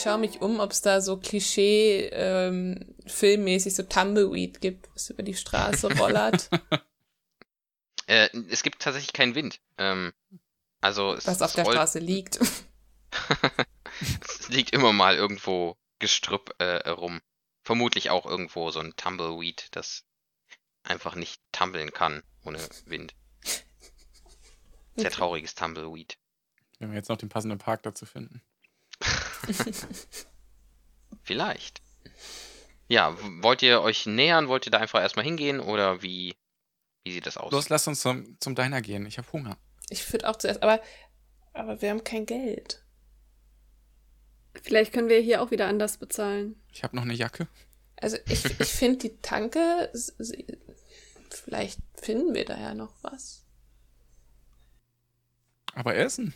ich schaue mich um, ob es da so Klischee ähm, filmmäßig so Tumbleweed gibt, was über die Straße rollert. Äh, es gibt tatsächlich keinen Wind. Ähm, also es, was auf es der rollt- Straße liegt. es liegt immer mal irgendwo Gestrüpp äh, rum. Vermutlich auch irgendwo so ein Tumbleweed, das einfach nicht tummeln kann ohne Wind. Sehr trauriges Tumbleweed. Wenn wir jetzt noch den passenden Park dazu finden. Vielleicht. Ja, wollt ihr euch nähern? Wollt ihr da einfach erstmal hingehen oder wie, wie sieht das aus? Los, lass uns zum, zum Diner gehen. Ich habe Hunger. Ich würde auch zuerst, aber, aber wir haben kein Geld. Vielleicht können wir hier auch wieder anders bezahlen. Ich habe noch eine Jacke. Also ich, ich finde die Tanke, vielleicht finden wir da ja noch was. Aber Essen.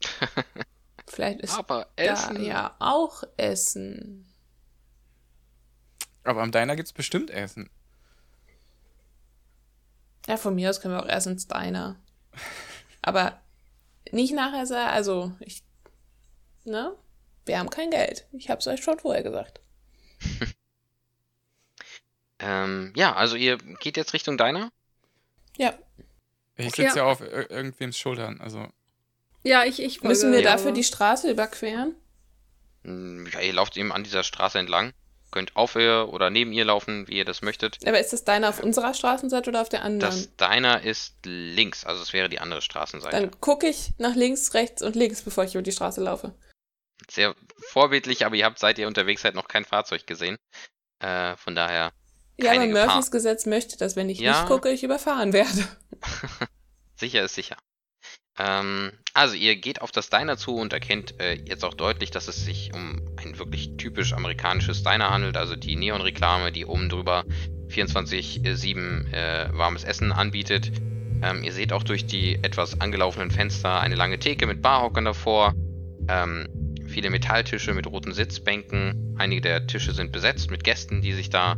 Vielleicht ist Aber da Essen. ja auch Essen. Aber am Diner gibt's bestimmt Essen. Ja, von mir aus können wir auch erst ins Diner. Aber nicht nachher sagen, also ich, ne? Wir haben kein Geld. Ich hab's euch schon vorher gesagt. Ähm, ja, also ihr geht jetzt Richtung Diner? Ja. Ich sitze ja auf ir irgendwems Schultern. Also Ja, ich, ich folge, Müssen wir aber- dafür die Straße überqueren? Hm, Ja, ihr lauft eben an dieser Straße entlang. Könnt auf ihr oder neben ihr laufen, wie ihr das möchtet. Aber ist das Diner auf unserer Straßenseite oder auf der anderen? Das Diner ist links, also es wäre die andere Straßenseite. Dann gucke ich nach links, rechts und links, bevor ich über die Straße laufe. Sehr vorbildlich, aber ihr habt, seit ihr unterwegs seid, noch kein Fahrzeug gesehen. Äh, von daher, Ja, aber Gefahr. Murphys Gesetz möchte, dass wenn ich Ja. nicht gucke, ich überfahren werde. sicher ist sicher. Ähm, also ihr geht auf das Diner zu und erkennt äh, jetzt auch deutlich, dass es sich um ein wirklich typisch amerikanisches Diner handelt. Also die Neon-Reklame, die oben drüber 24-7 äh, warmes Essen anbietet. Ähm, ihr seht auch durch die etwas angelaufenen Fenster eine lange Theke mit Barhockern davor. Ähm, viele Metalltische mit roten Sitzbänken. Einige der Tische sind besetzt mit Gästen, die sich da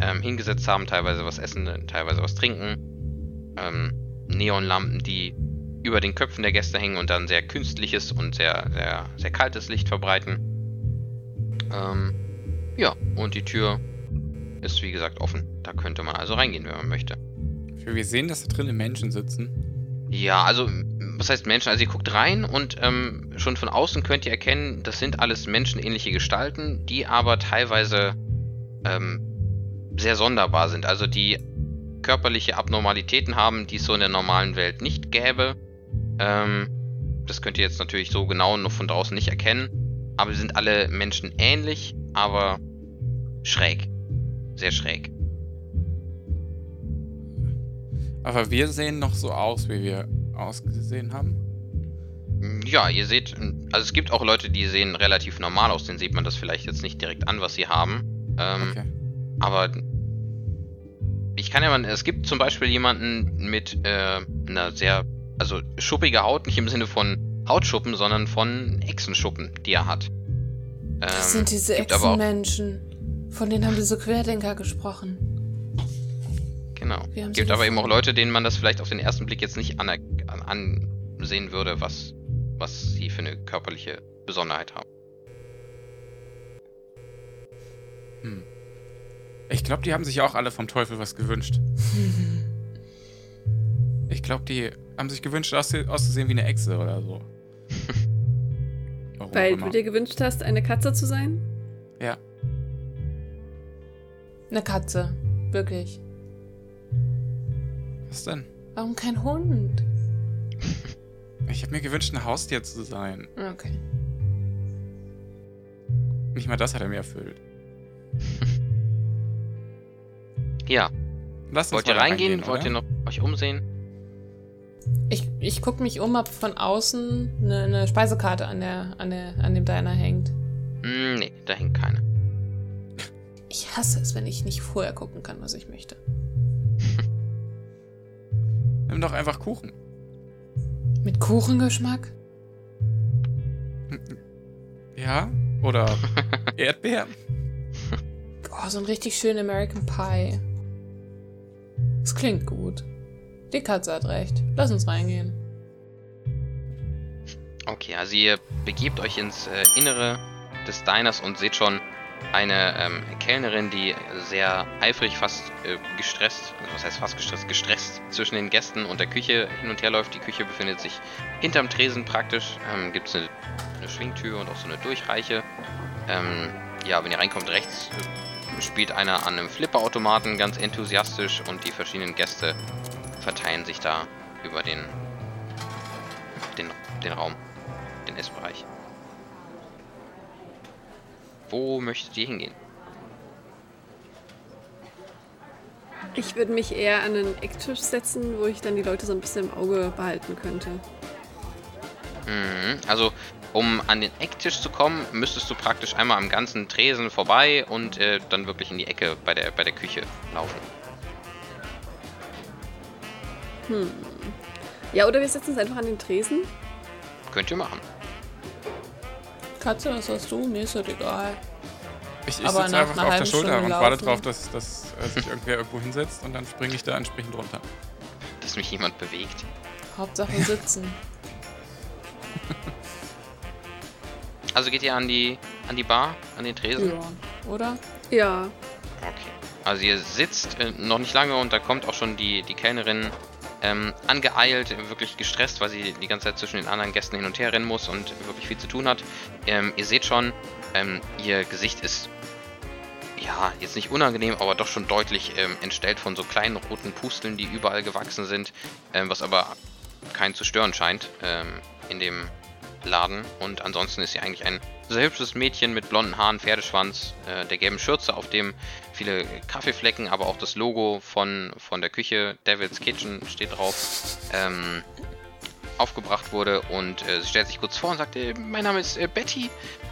ähm, hingesetzt haben, teilweise was essen, teilweise was trinken. Ähm, Neonlampen, die über den Köpfen der Gäste hängen und dann sehr künstliches und sehr, sehr, sehr kaltes Licht verbreiten. Ähm, ja, und die Tür ist wie gesagt offen. Da könnte man also reingehen, wenn man möchte. wir sehen, dass da drinnen Menschen sitzen. Ja, also, was heißt Menschen? Also, ihr guckt rein und ähm, schon von außen könnt ihr erkennen, das sind alles menschenähnliche Gestalten, die aber teilweise ähm, sehr sonderbar sind. Also, die körperliche Abnormalitäten haben, die es so in der normalen Welt nicht gäbe. Ähm, das könnt ihr jetzt natürlich so genau noch von draußen nicht erkennen. Aber sie sind alle menschenähnlich, aber schräg. Sehr schräg. Aber wir sehen noch so aus, wie wir ausgesehen haben. Ja, ihr seht, also es gibt auch Leute, die sehen relativ normal aus, denen sieht man das vielleicht jetzt nicht direkt an, was sie haben. Ähm, Okay. Aber ich kann ja mal, es gibt zum Beispiel jemanden mit äh, einer sehr, also schuppige Haut, nicht im Sinne von Hautschuppen, sondern von Echsenschuppen, die er hat. Ähm, Das sind diese Echsenmenschen. Von denen haben diese Querdenker gesprochen. Genau. Wir haben sie Gibt aber eben auch. Leute, denen man das vielleicht auf den ersten Blick jetzt nicht aner an ansehen würde, was, was sie für eine körperliche Besonderheit haben. Hm. Ich glaube, die haben sich auch alle vom Teufel was gewünscht. Ich glaube, die haben sich gewünscht, auszu- auszusehen wie eine Echse oder so. Weil du dir gewünscht hast, eine Katze zu sein? Ja. Eine Katze. Wirklich. Was denn? Warum kein Hund? Ich habe mir gewünscht, ein Haustier zu sein. Okay. Nicht mal das hat er mir erfüllt. Ja, Lass uns wollt ihr da reingehen? Wollt ihr noch euch umsehen? Ich, ich gucke mich um, ob von außen eine, eine Speisekarte an, der, an, der, an dem Diner hängt. Hm, nee, da hängt keine. Ich hasse es, wenn ich nicht vorher gucken kann, was ich möchte. Nimm doch einfach Kuchen. Mit Kuchengeschmack? Ja? Oder Erdbeeren? Oh, so ein richtig schön American Pie. Das klingt gut. Die Katze hat recht. Lass uns reingehen. Okay, also ihr begebt euch ins äh, Innere des Diners und seht schon eine ähm, Kellnerin, die sehr eifrig, fast äh, gestresst, also was heißt fast gestresst, gestresst zwischen den Gästen und der Küche hin und her läuft. Die Küche befindet sich hinterm Tresen praktisch. Ähm, Gibt es eine, eine Schwingtür und auch so eine Durchreiche. Ähm, ja, wenn ihr reinkommt, rechts äh, spielt einer an einem Flipperautomaten ganz enthusiastisch und die verschiedenen Gäste verteilen sich da über den, den, den Raum, den Essbereich. Wo möchtet ihr hingehen? Ich würde mich eher an einen Ecktisch setzen, wo ich dann die Leute so ein bisschen im Auge behalten könnte. Mhm. Also, um an den Ecktisch zu kommen, müsstest du praktisch einmal am ganzen Tresen vorbei und äh, dann wirklich in die Ecke bei der, bei der Küche laufen. Hm. Ja, oder wir setzen uns einfach an den Tresen. Könnt ihr machen. Katze, was hast du? Mir ist das egal. Ich, ich sitze einfach auf der Schulter Stunde und warte laufen. drauf, dass, dass äh, sich irgendwer irgendwo hinsetzt und dann springe ich da entsprechend runter. Dass mich jemand bewegt. Hauptsache sitzen. Also geht ihr an die, an die Bar, an den Tresen? ja, oder? Ja. Okay. Also ihr sitzt äh, noch nicht lange und da kommt auch schon die, die Kellnerin ähm, angeeilt, wirklich gestresst, weil sie die ganze Zeit zwischen den anderen Gästen hin und her rennen muss und wirklich viel zu tun hat. Ähm, ihr seht schon, ähm, ihr Gesicht ist ja jetzt nicht unangenehm, aber doch schon deutlich ähm, entstellt von so kleinen roten Pusteln, die überall gewachsen sind, ähm, was aber keinen zu stören scheint ähm, in dem Laden. Und ansonsten ist sie eigentlich ein sehr hübsches Mädchen mit blonden Haaren, Pferdeschwanz, äh, der gelben Schürze, auf dem viele Kaffeeflecken, aber auch das Logo von, von der Küche, Devil's Kitchen, steht drauf, ähm, aufgebracht wurde. Und äh, sie stellt sich kurz vor und sagt, äh, mein Name ist äh, Betty.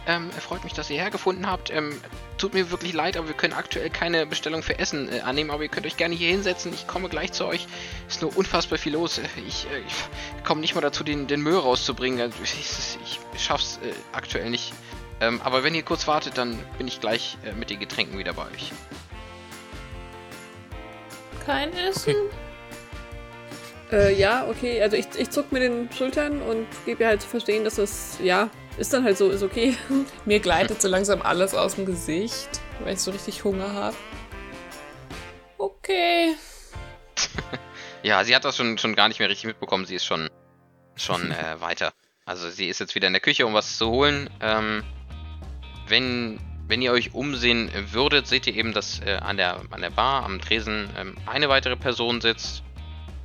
Ähm, freut mich, dass ihr hergefunden habt. Ähm, tut mir wirklich leid, aber wir können aktuell keine Bestellung für Essen äh, annehmen, aber ihr könnt euch gerne hier hinsetzen. Ich komme gleich zu euch. Ist nur unfassbar viel los. Äh, Ich, äh, ich komme nicht mal dazu, den, den Müll rauszubringen. Also, Ich, ich schaff's äh, aktuell nicht. Ähm, aber wenn ihr kurz wartet, dann bin ich gleich äh, mit den Getränken wieder bei euch. Kein Essen? Äh, ja, okay. Also ich, ich zuck mit den Schultern und gebe ihr halt zu verstehen, dass das, ja, ist dann halt so, ist okay. Mir gleitet so langsam alles aus dem Gesicht, weil ich so richtig Hunger habe. Okay. Ja, sie hat das schon, schon gar nicht mehr richtig mitbekommen. Sie ist schon, schon äh, weiter. Also sie ist jetzt wieder in der Küche, um was zu holen. Ähm, wenn, wenn ihr euch umsehen würdet, seht ihr eben, dass äh, an, der, an der Bar, am Tresen, ähm, eine weitere Person sitzt.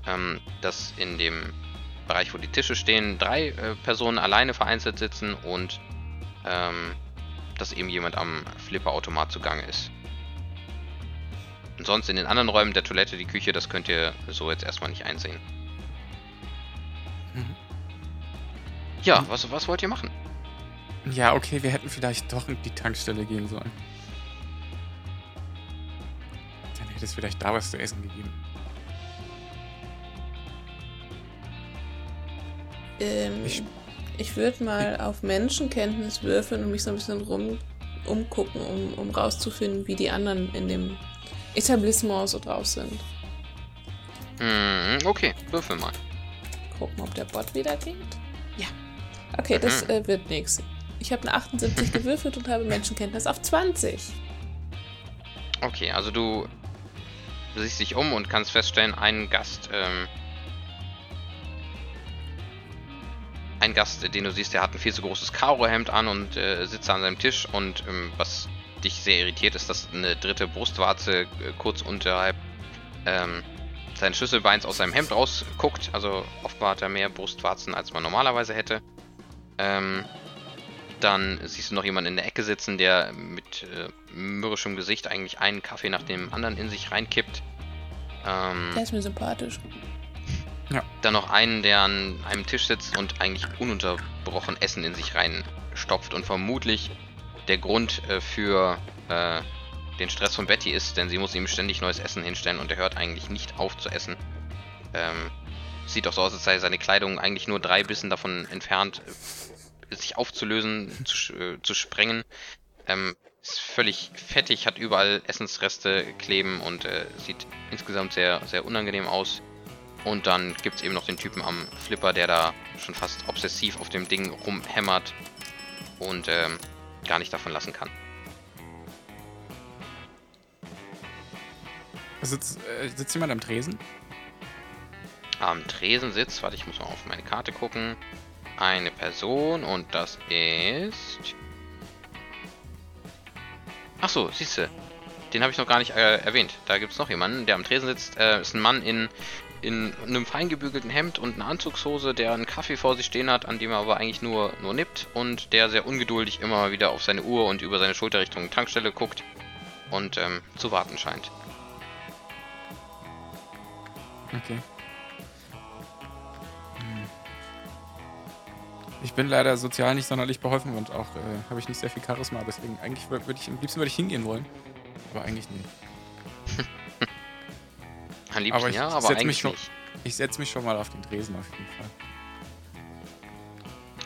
Ähm, dass in dem Bereich, wo die Tische stehen, drei äh, Personen alleine vereinzelt sitzen und ähm, dass eben jemand am Flipperautomat zugange ist. Und sonst in den anderen Räumen der Toilette, die Küche, das könnt ihr so jetzt erstmal nicht einsehen. Mhm. Ja, was, was wollt ihr machen? Ja, okay, wir hätten vielleicht doch in die Tankstelle gehen sollen. Dann hätte es vielleicht da was zu essen gegeben. Ähm, Ich- ich würde mal auf Menschenkenntnis würfeln und mich so ein bisschen rum umgucken, um, um rauszufinden, wie die anderen in dem Etablissement so drauf sind. Hm, okay, würfel mal. Gucken, ob der Bot wieder geht. Ja. Okay, das äh, wird nichts. Ich habe eine 78 gewürfelt und habe Menschenkenntnis auf 20. Okay, also du siehst dich um und kannst feststellen, ein Gast, ähm, ein Gast, den du siehst, der hat ein viel zu großes Karohemd an und äh, sitzt an seinem Tisch und ähm, was dich sehr irritiert ist, dass eine dritte Brustwarze äh, kurz unterhalb ähm, seines Schlüsselbeins aus seinem Hemd rausguckt. Also offenbar hat er mehr Brustwarzen, als man normalerweise hätte. Ähm, dann siehst du noch jemanden in der Ecke sitzen, der mit äh, mürrischem Gesicht eigentlich einen Kaffee nach dem anderen in sich reinkippt. Ähm, Der ist mir sympathisch. Dann noch einen, der an einem Tisch sitzt und eigentlich ununterbrochen Essen in sich reinstopft und vermutlich der Grund äh, für äh, den Stress von Betty ist, denn sie muss ihm ständig neues Essen hinstellen und er hört eigentlich nicht auf zu essen. Ähm, sieht auch so aus, als sei seine Kleidung eigentlich nur drei Bissen davon entfernt, äh, sich aufzulösen, zu, äh, zu sprengen. Ähm, ist völlig fettig, hat überall Essensreste kleben und äh, sieht insgesamt sehr, sehr unangenehm aus. Und dann gibt es eben noch den Typen am Flipper, der da schon fast obsessiv auf dem Ding rumhämmert. Und ähm, gar nicht davon lassen kann. Sitzt, äh, sitzt jemand am Tresen? Am Tresen sitzt, warte, ich muss mal auf meine Karte gucken, eine Person und das ist... Ach so, siehste, den habe ich noch gar nicht äh, erwähnt. Da gibt es noch jemanden, der am Tresen sitzt. Äh, ist ein Mann in, in einem feingebügelten Hemd und einer Anzugshose, der einen Kaffee vor sich stehen hat, an dem er aber eigentlich nur, nur nippt und der sehr ungeduldig immer wieder auf seine Uhr und über seine Schulter Richtung Tankstelle guckt und ähm, zu warten scheint. Okay. Hm. Ich bin leider sozial nicht sonderlich beholfen und auch äh, habe ich nicht sehr viel Charisma, deswegen eigentlich würde ich, am liebsten würde ich hingehen wollen. Aber eigentlich nicht. Am liebsten Aber ich ja, aber setz mich eigentlich schon- nicht. Ich setze mich schon mal auf den Tresen auf jeden Fall.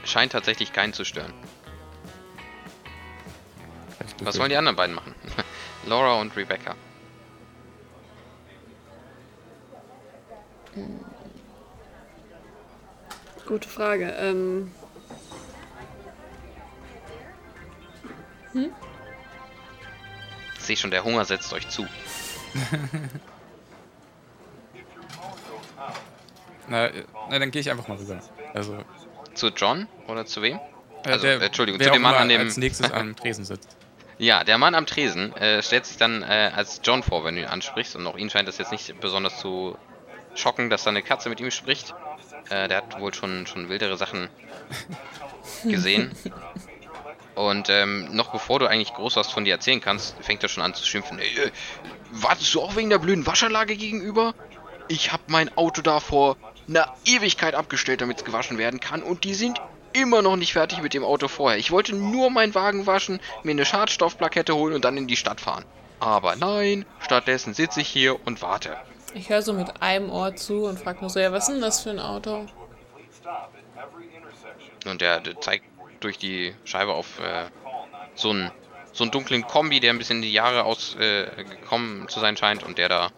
Scheint tatsächlich keinen zu stören. Was wollen die anderen beiden machen? Laura und Rebecca. Gute Frage. Ähm, Ich sehe schon, der Hunger setzt euch zu. Na, äh, na dann gehe ich einfach mal rüber. Also, Zu John oder zu wem? äh, Also, der- Entschuldigung, wer zu dem Mann an dem- als nächstes am Tresen sitzt. Ja, der Mann am Tresen äh, stellt sich dann äh, als John vor, wenn du ihn ansprichst. Und auch ihn scheint das jetzt nicht besonders zu schocken, dass da eine Katze mit ihm spricht. Äh, der hat wohl schon, schon wildere Sachen gesehen. Und ähm, noch bevor du eigentlich groß was von dir erzählen kannst, fängt er schon an zu schimpfen. Ey, äh, wartest du auch wegen der blöden Waschanlage gegenüber? Ich habe mein Auto da vor einer Ewigkeit abgestellt, damit es gewaschen werden kann. Und die sind immer noch nicht fertig mit dem Auto vorher. Ich wollte nur meinen Wagen waschen, mir eine Schadstoffplakette holen und dann in die Stadt fahren. Aber nein, stattdessen sitze ich hier und warte. Ich höre so mit einem Ohr zu und frage nur so, ja, was ist denn das für ein Auto? Und der, der zeigt durch die Scheibe auf äh, so einen so einen dunklen Kombi, der ein bisschen in die Jahre ausgekommen äh, gekommen zu sein scheint und der da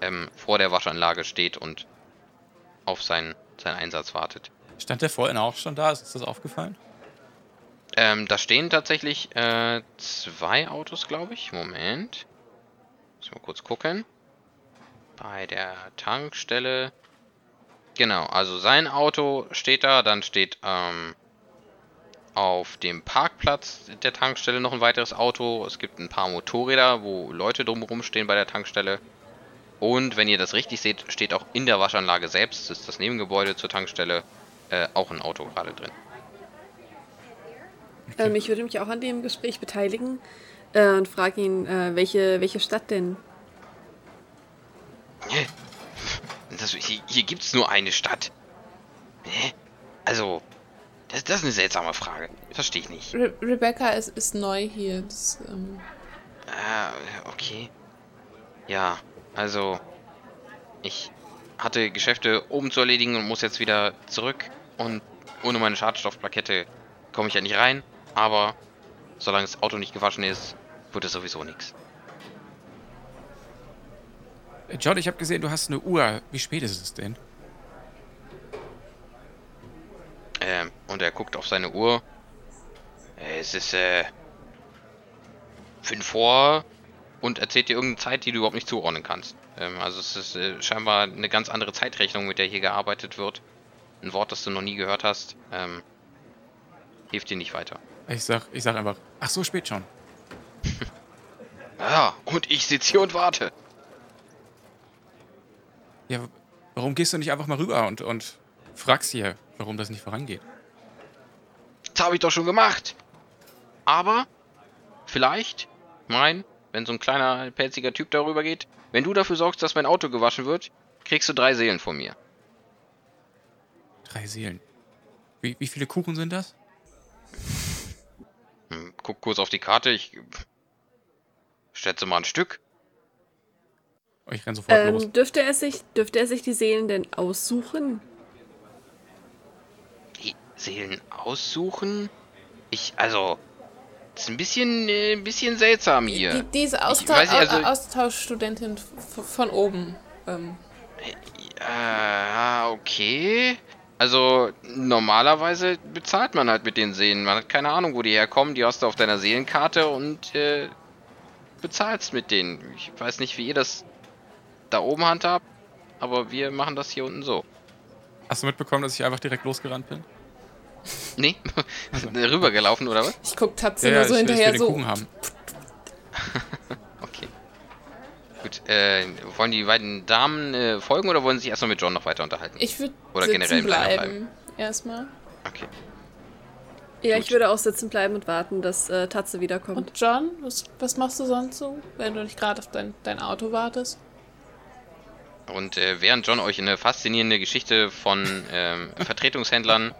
ähm, vor der Waschanlage steht und auf seinen, seinen Einsatz wartet. Stand der vorhin auch schon da? Ist uns das aufgefallen? Ähm, da stehen tatsächlich äh, zwei Autos, glaube ich. Moment. Muss ich mal kurz gucken. Bei der Tankstelle. Genau, also sein Auto steht da. Dann steht ähm, auf dem Parkplatz der Tankstelle noch ein weiteres Auto. Es gibt ein paar Motorräder, wo Leute drumherum stehen bei der Tankstelle. Und wenn ihr das richtig seht, steht auch in der Waschanlage selbst, das ist das Nebengebäude zur Tankstelle, äh, auch ein Auto gerade drin. ähm, ich würde mich auch an dem Gespräch beteiligen äh, und frage ihn, äh, welche, welche Stadt denn? Das, hier hier gibt es nur eine Stadt. Hä? Also, das, das ist eine seltsame Frage. Verstehe ich nicht. Re Rebecca ist, ist neu hier. Das, ähm, Äh, okay. Ja, also, ich hatte Geschäfte oben zu erledigen und muss jetzt wieder zurück. Und ohne meine Schadstoffplakette komme ich ja nicht rein. Aber solange das Auto nicht gewaschen ist, wird es sowieso nichts. Äh, John, ich habe gesehen, du hast eine Uhr. Wie spät ist es denn? Ähm, und er guckt auf seine Uhr. Äh, Es ist, äh, 5 vor und erzählt dir irgendeine Zeit, die du überhaupt nicht zuordnen kannst. Ähm, also es ist äh, scheinbar eine ganz andere Zeitrechnung, mit der hier gearbeitet wird. Ein Wort, das du noch nie gehört hast. Ähm, hilft dir nicht weiter. Ich sag, ich sag einfach, ach so spät schon. Ja, und ich sitze hier und warte. Ja, warum gehst du nicht einfach mal rüber und, und fragst hier, warum das nicht vorangeht? Das habe ich doch schon gemacht. Aber, vielleicht, mein, wenn so ein kleiner, pelziger Typ darüber geht, wenn du dafür sorgst, dass mein Auto gewaschen wird, kriegst du drei Seelen von mir. Drei Seelen. Wie, wie viele Kuchen sind das? Hm, Guck kurz auf die Karte, ich schätze mal ein Stück. Oh, ich renn sofort los. Ähm, dürfte, er sich, dürfte er sich die Seelen denn aussuchen? Die Seelen aussuchen? Ich, also, das ist ein bisschen, äh, ein bisschen seltsam hier. die, diese Ich Austau weiß nicht, also- Au- Austauschstudentin von oben. Ähm, Äh, okay. Also normalerweise bezahlt man halt mit den Seelen. Man hat keine Ahnung, wo die herkommen. Die hast du auf deiner Seelenkarte und äh, bezahlst mit denen. Ich weiß nicht, wie ihr das da oben handhabt, aber wir machen das hier unten so. Hast du mitbekommen, dass ich einfach direkt losgerannt bin? Nee? Also. Rübergelaufen oder was? Ich guck Tatze Ja, nur so ich, ich will hinterher den so. Kuchen haben. Okay. Gut, äh, wollen die beiden Damen äh, folgen oder wollen sie sich erstmal mit John noch weiter unterhalten? Ich würde Oder sitzen generell Diner bleiben. Erstmal. Okay. Ja, Gut. ich würde auch sitzen bleiben und warten, dass äh, Tatze wiederkommt. Und John, was, was machst du sonst so, wenn du nicht gerade auf dein, dein Auto wartest? Und äh, während John euch eine faszinierende Geschichte von ähm, Vertretungshändlern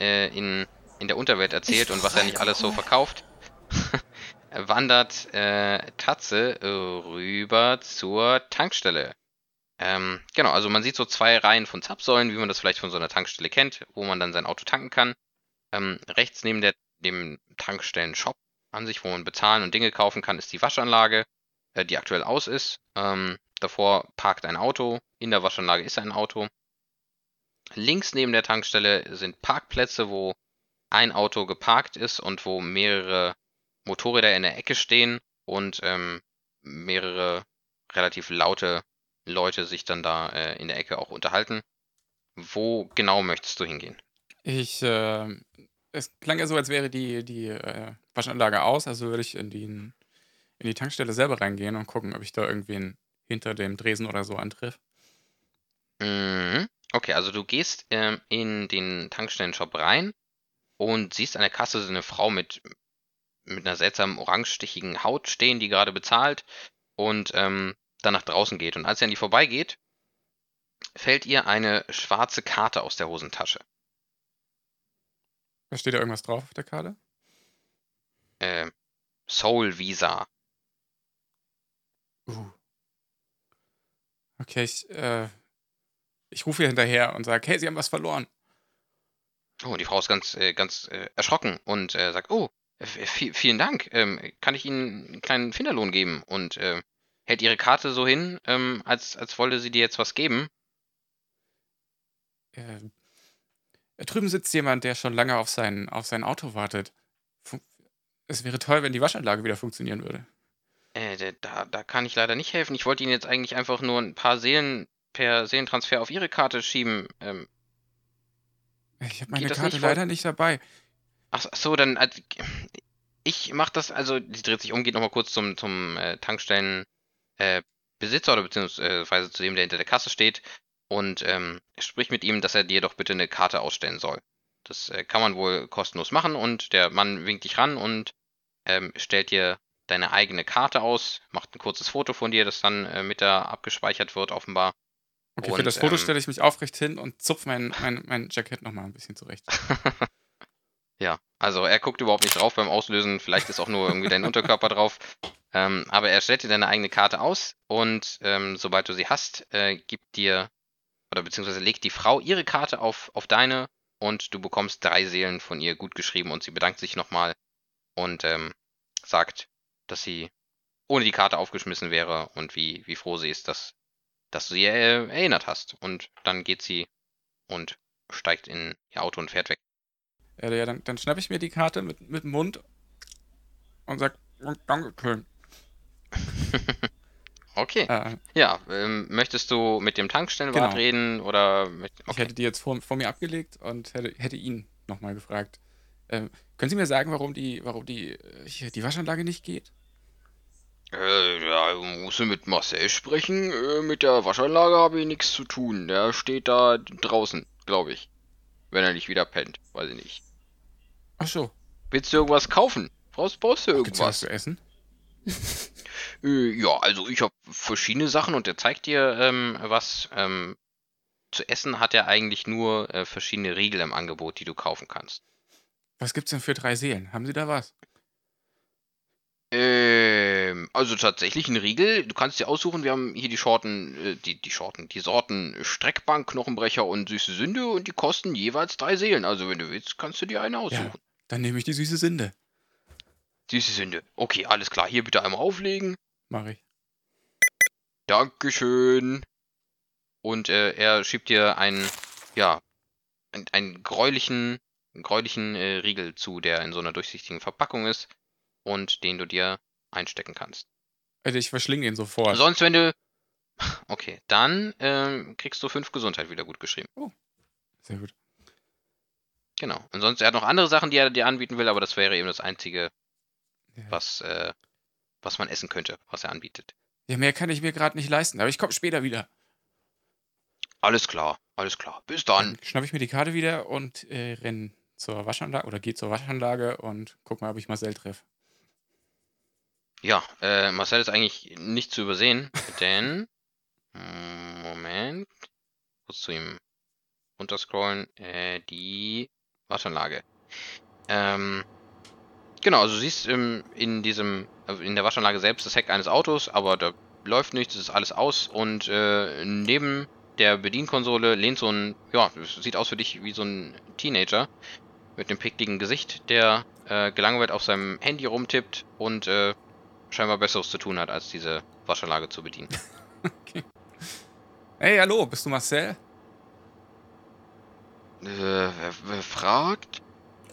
äh, in, in der Unterwelt erzählt und was er nicht alles so verkauft, wandert äh, Tatze äh, rüber zur Tankstelle. Ähm, genau, also man sieht so zwei Reihen von Zapfsäulen, wie man das vielleicht von so einer Tankstelle kennt, wo man dann sein Auto tanken kann. Ähm, rechts neben der, dem Tankstellen-Shop an sich, wo man bezahlen und Dinge kaufen kann, ist die Waschanlage, äh, die aktuell aus ist. Ähm, davor parkt ein Auto, in der Waschanlage ist ein Auto. Links neben der Tankstelle sind Parkplätze, wo ein Auto geparkt ist und wo mehrere Motorräder in der Ecke stehen und ähm, mehrere relativ laute Leute sich dann da äh, in der Ecke auch unterhalten. Wo genau möchtest du hingehen? Ich, äh, es klang ja so, als wäre die, die äh, Waschanlage aus, also würde ich in die, in die Tankstelle selber reingehen und gucken, ob ich da irgendwen hinter dem Dresen oder so antreffe. Mhm. Okay, also du gehst ähm, in den Tankstellenshop rein und siehst an der Kasse so eine Frau mit, mit einer seltsamen orangestichigen Haut stehen, die gerade bezahlt und ähm, dann nach draußen geht. Und als ihr an die vorbeigeht, fällt ihr eine schwarze Karte aus der Hosentasche. Da steht da irgendwas drauf auf der Karte? Äh, Soul Visa. Uh. Okay, ich, äh, ich rufe ihr hinterher und sage, hey, Sie haben was verloren. Oh, die Frau ist ganz, äh, ganz äh, erschrocken und äh, sagt, oh, äh, vi- vielen Dank. Ähm, kann ich Ihnen einen kleinen Finderlohn geben? Und äh, hält ihre Karte so hin, ähm, als, als wollte sie dir jetzt was geben. Äh, da drüben sitzt jemand, der schon lange auf sein, auf sein Auto wartet. Fun es wäre toll, wenn die Waschanlage wieder funktionieren würde. Äh, da, da kann ich leider nicht helfen. Ich wollte Ihnen jetzt eigentlich einfach nur ein paar Seelen per Seelentransfer auf Ihre Karte schieben. Ähm, Ich habe meine Karte nicht, leider nicht dabei. ach, so, dann. Also, ich mach das, also, sie dreht sich um, geht nochmal kurz zum, zum äh, Tankstellen äh, oder beziehungsweise zu dem, der hinter der Kasse steht und ähm, spricht mit ihm, dass er dir doch bitte eine Karte ausstellen soll. Das äh, kann man wohl kostenlos machen und der Mann winkt dich ran und ähm, stellt dir deine eigene Karte aus, macht ein kurzes Foto von dir, das dann äh, mit da abgespeichert wird, offenbar. Okay, für Und, das Foto ähm, stelle ich mich aufrecht hin und zupf mein, mein, mein Jackett nochmal ein bisschen zurecht. Ja, also er guckt überhaupt nicht drauf beim Auslösen. Vielleicht ist auch nur irgendwie dein Unterkörper drauf. Ähm, aber er stellt dir deine eigene Karte aus und ähm, sobald du sie hast, äh, gibt dir oder beziehungsweise legt die Frau ihre Karte auf, auf deine und du bekommst drei Seelen von ihr gut geschrieben und sie bedankt sich nochmal und ähm, sagt, dass sie ohne die Karte aufgeschmissen wäre und wie, wie froh sie ist, dass, dass du sie äh, erinnert hast. Und dann geht sie und steigt in ihr Auto und fährt weg. Ja, dann, dann schnappe ich mir die Karte mit, mit dem Mund und sag, Dankeschön. Okay. Äh, Ja, ähm, möchtest du mit dem Tankstellenwart Genau. reden oder mit. Ich Okay. hätte die jetzt vor, vor mir abgelegt und hätte, hätte ihn nochmal gefragt. Ähm, können Sie mir sagen, warum die, warum die, äh, die Waschanlage nicht geht? Äh, ja, musst du mit Marcel sprechen. Äh, mit der Waschanlage habe ich nichts zu tun. Der steht da draußen, glaube ich. Wenn er nicht wieder pennt. Weiß ich nicht. Ach so, Willst du irgendwas kaufen? Brauchst, brauchst du gibt's was irgendwas? zu essen? Äh, ja, also ich habe verschiedene Sachen und der zeigt dir ähm, was. Ähm, zu essen hat er eigentlich nur äh, verschiedene Riegel im Angebot, die du kaufen kannst. Was gibt's denn für drei Seelen? Haben Sie da was? Ähm, also tatsächlich ein Riegel. Du kannst dir aussuchen, wir haben hier die Shorten, äh, die, die Shorten, die Sorten Streckbank, Knochenbrecher und Süße Sünde und die kosten jeweils drei Seelen. Also wenn du willst, kannst du dir eine aussuchen. Dann nehme ich die süße Sinde. Süße Sünde. Okay, alles klar. Hier bitte einmal auflegen. Mach ich. Dankeschön. Und äh, er schiebt dir ein, ja, einen, einen gräulichen, einen gräulichen äh, Riegel zu, der in so einer durchsichtigen Verpackung ist und den du dir einstecken kannst. Also ich verschlinge ihn sofort. Sonst, wenn du. Okay, dann ähm, kriegst du fünf Gesundheit wieder gut geschrieben. Sehr gut. Genau. Und sonst, er hat noch andere Sachen, die er dir anbieten will, aber das wäre eben das Einzige, Ja. was, äh, was man essen könnte, was er anbietet. Ja, mehr kann ich mir gerade nicht leisten, aber ich komme später wieder. Alles klar, alles klar. Bis dann. Dann schnappe ich mir die Karte wieder und äh, renn zur Waschanlage oder gehe zur Waschanlage und guck mal, ob ich Marcel treffe. Ja, äh, Marcel ist eigentlich nicht zu übersehen, denn. Mm, Moment. Kurz zu ihm runterscrollen. Äh, die Waschanlage. Ähm. Genau, also du siehst ähm, in diesem, also in der Waschanlage selbst das Heck eines Autos, aber da läuft nichts, es ist alles aus und äh, neben der Bedienkonsole lehnt so ein, ja, es sieht aus für dich wie so ein Teenager mit einem pickligen Gesicht, der äh, gelangweilt auf seinem Handy rumtippt und äh, scheinbar Besseres zu tun hat, als diese Waschanlage zu bedienen. Hey, hallo, bist du Marcel? Äh, wer, wer fragt?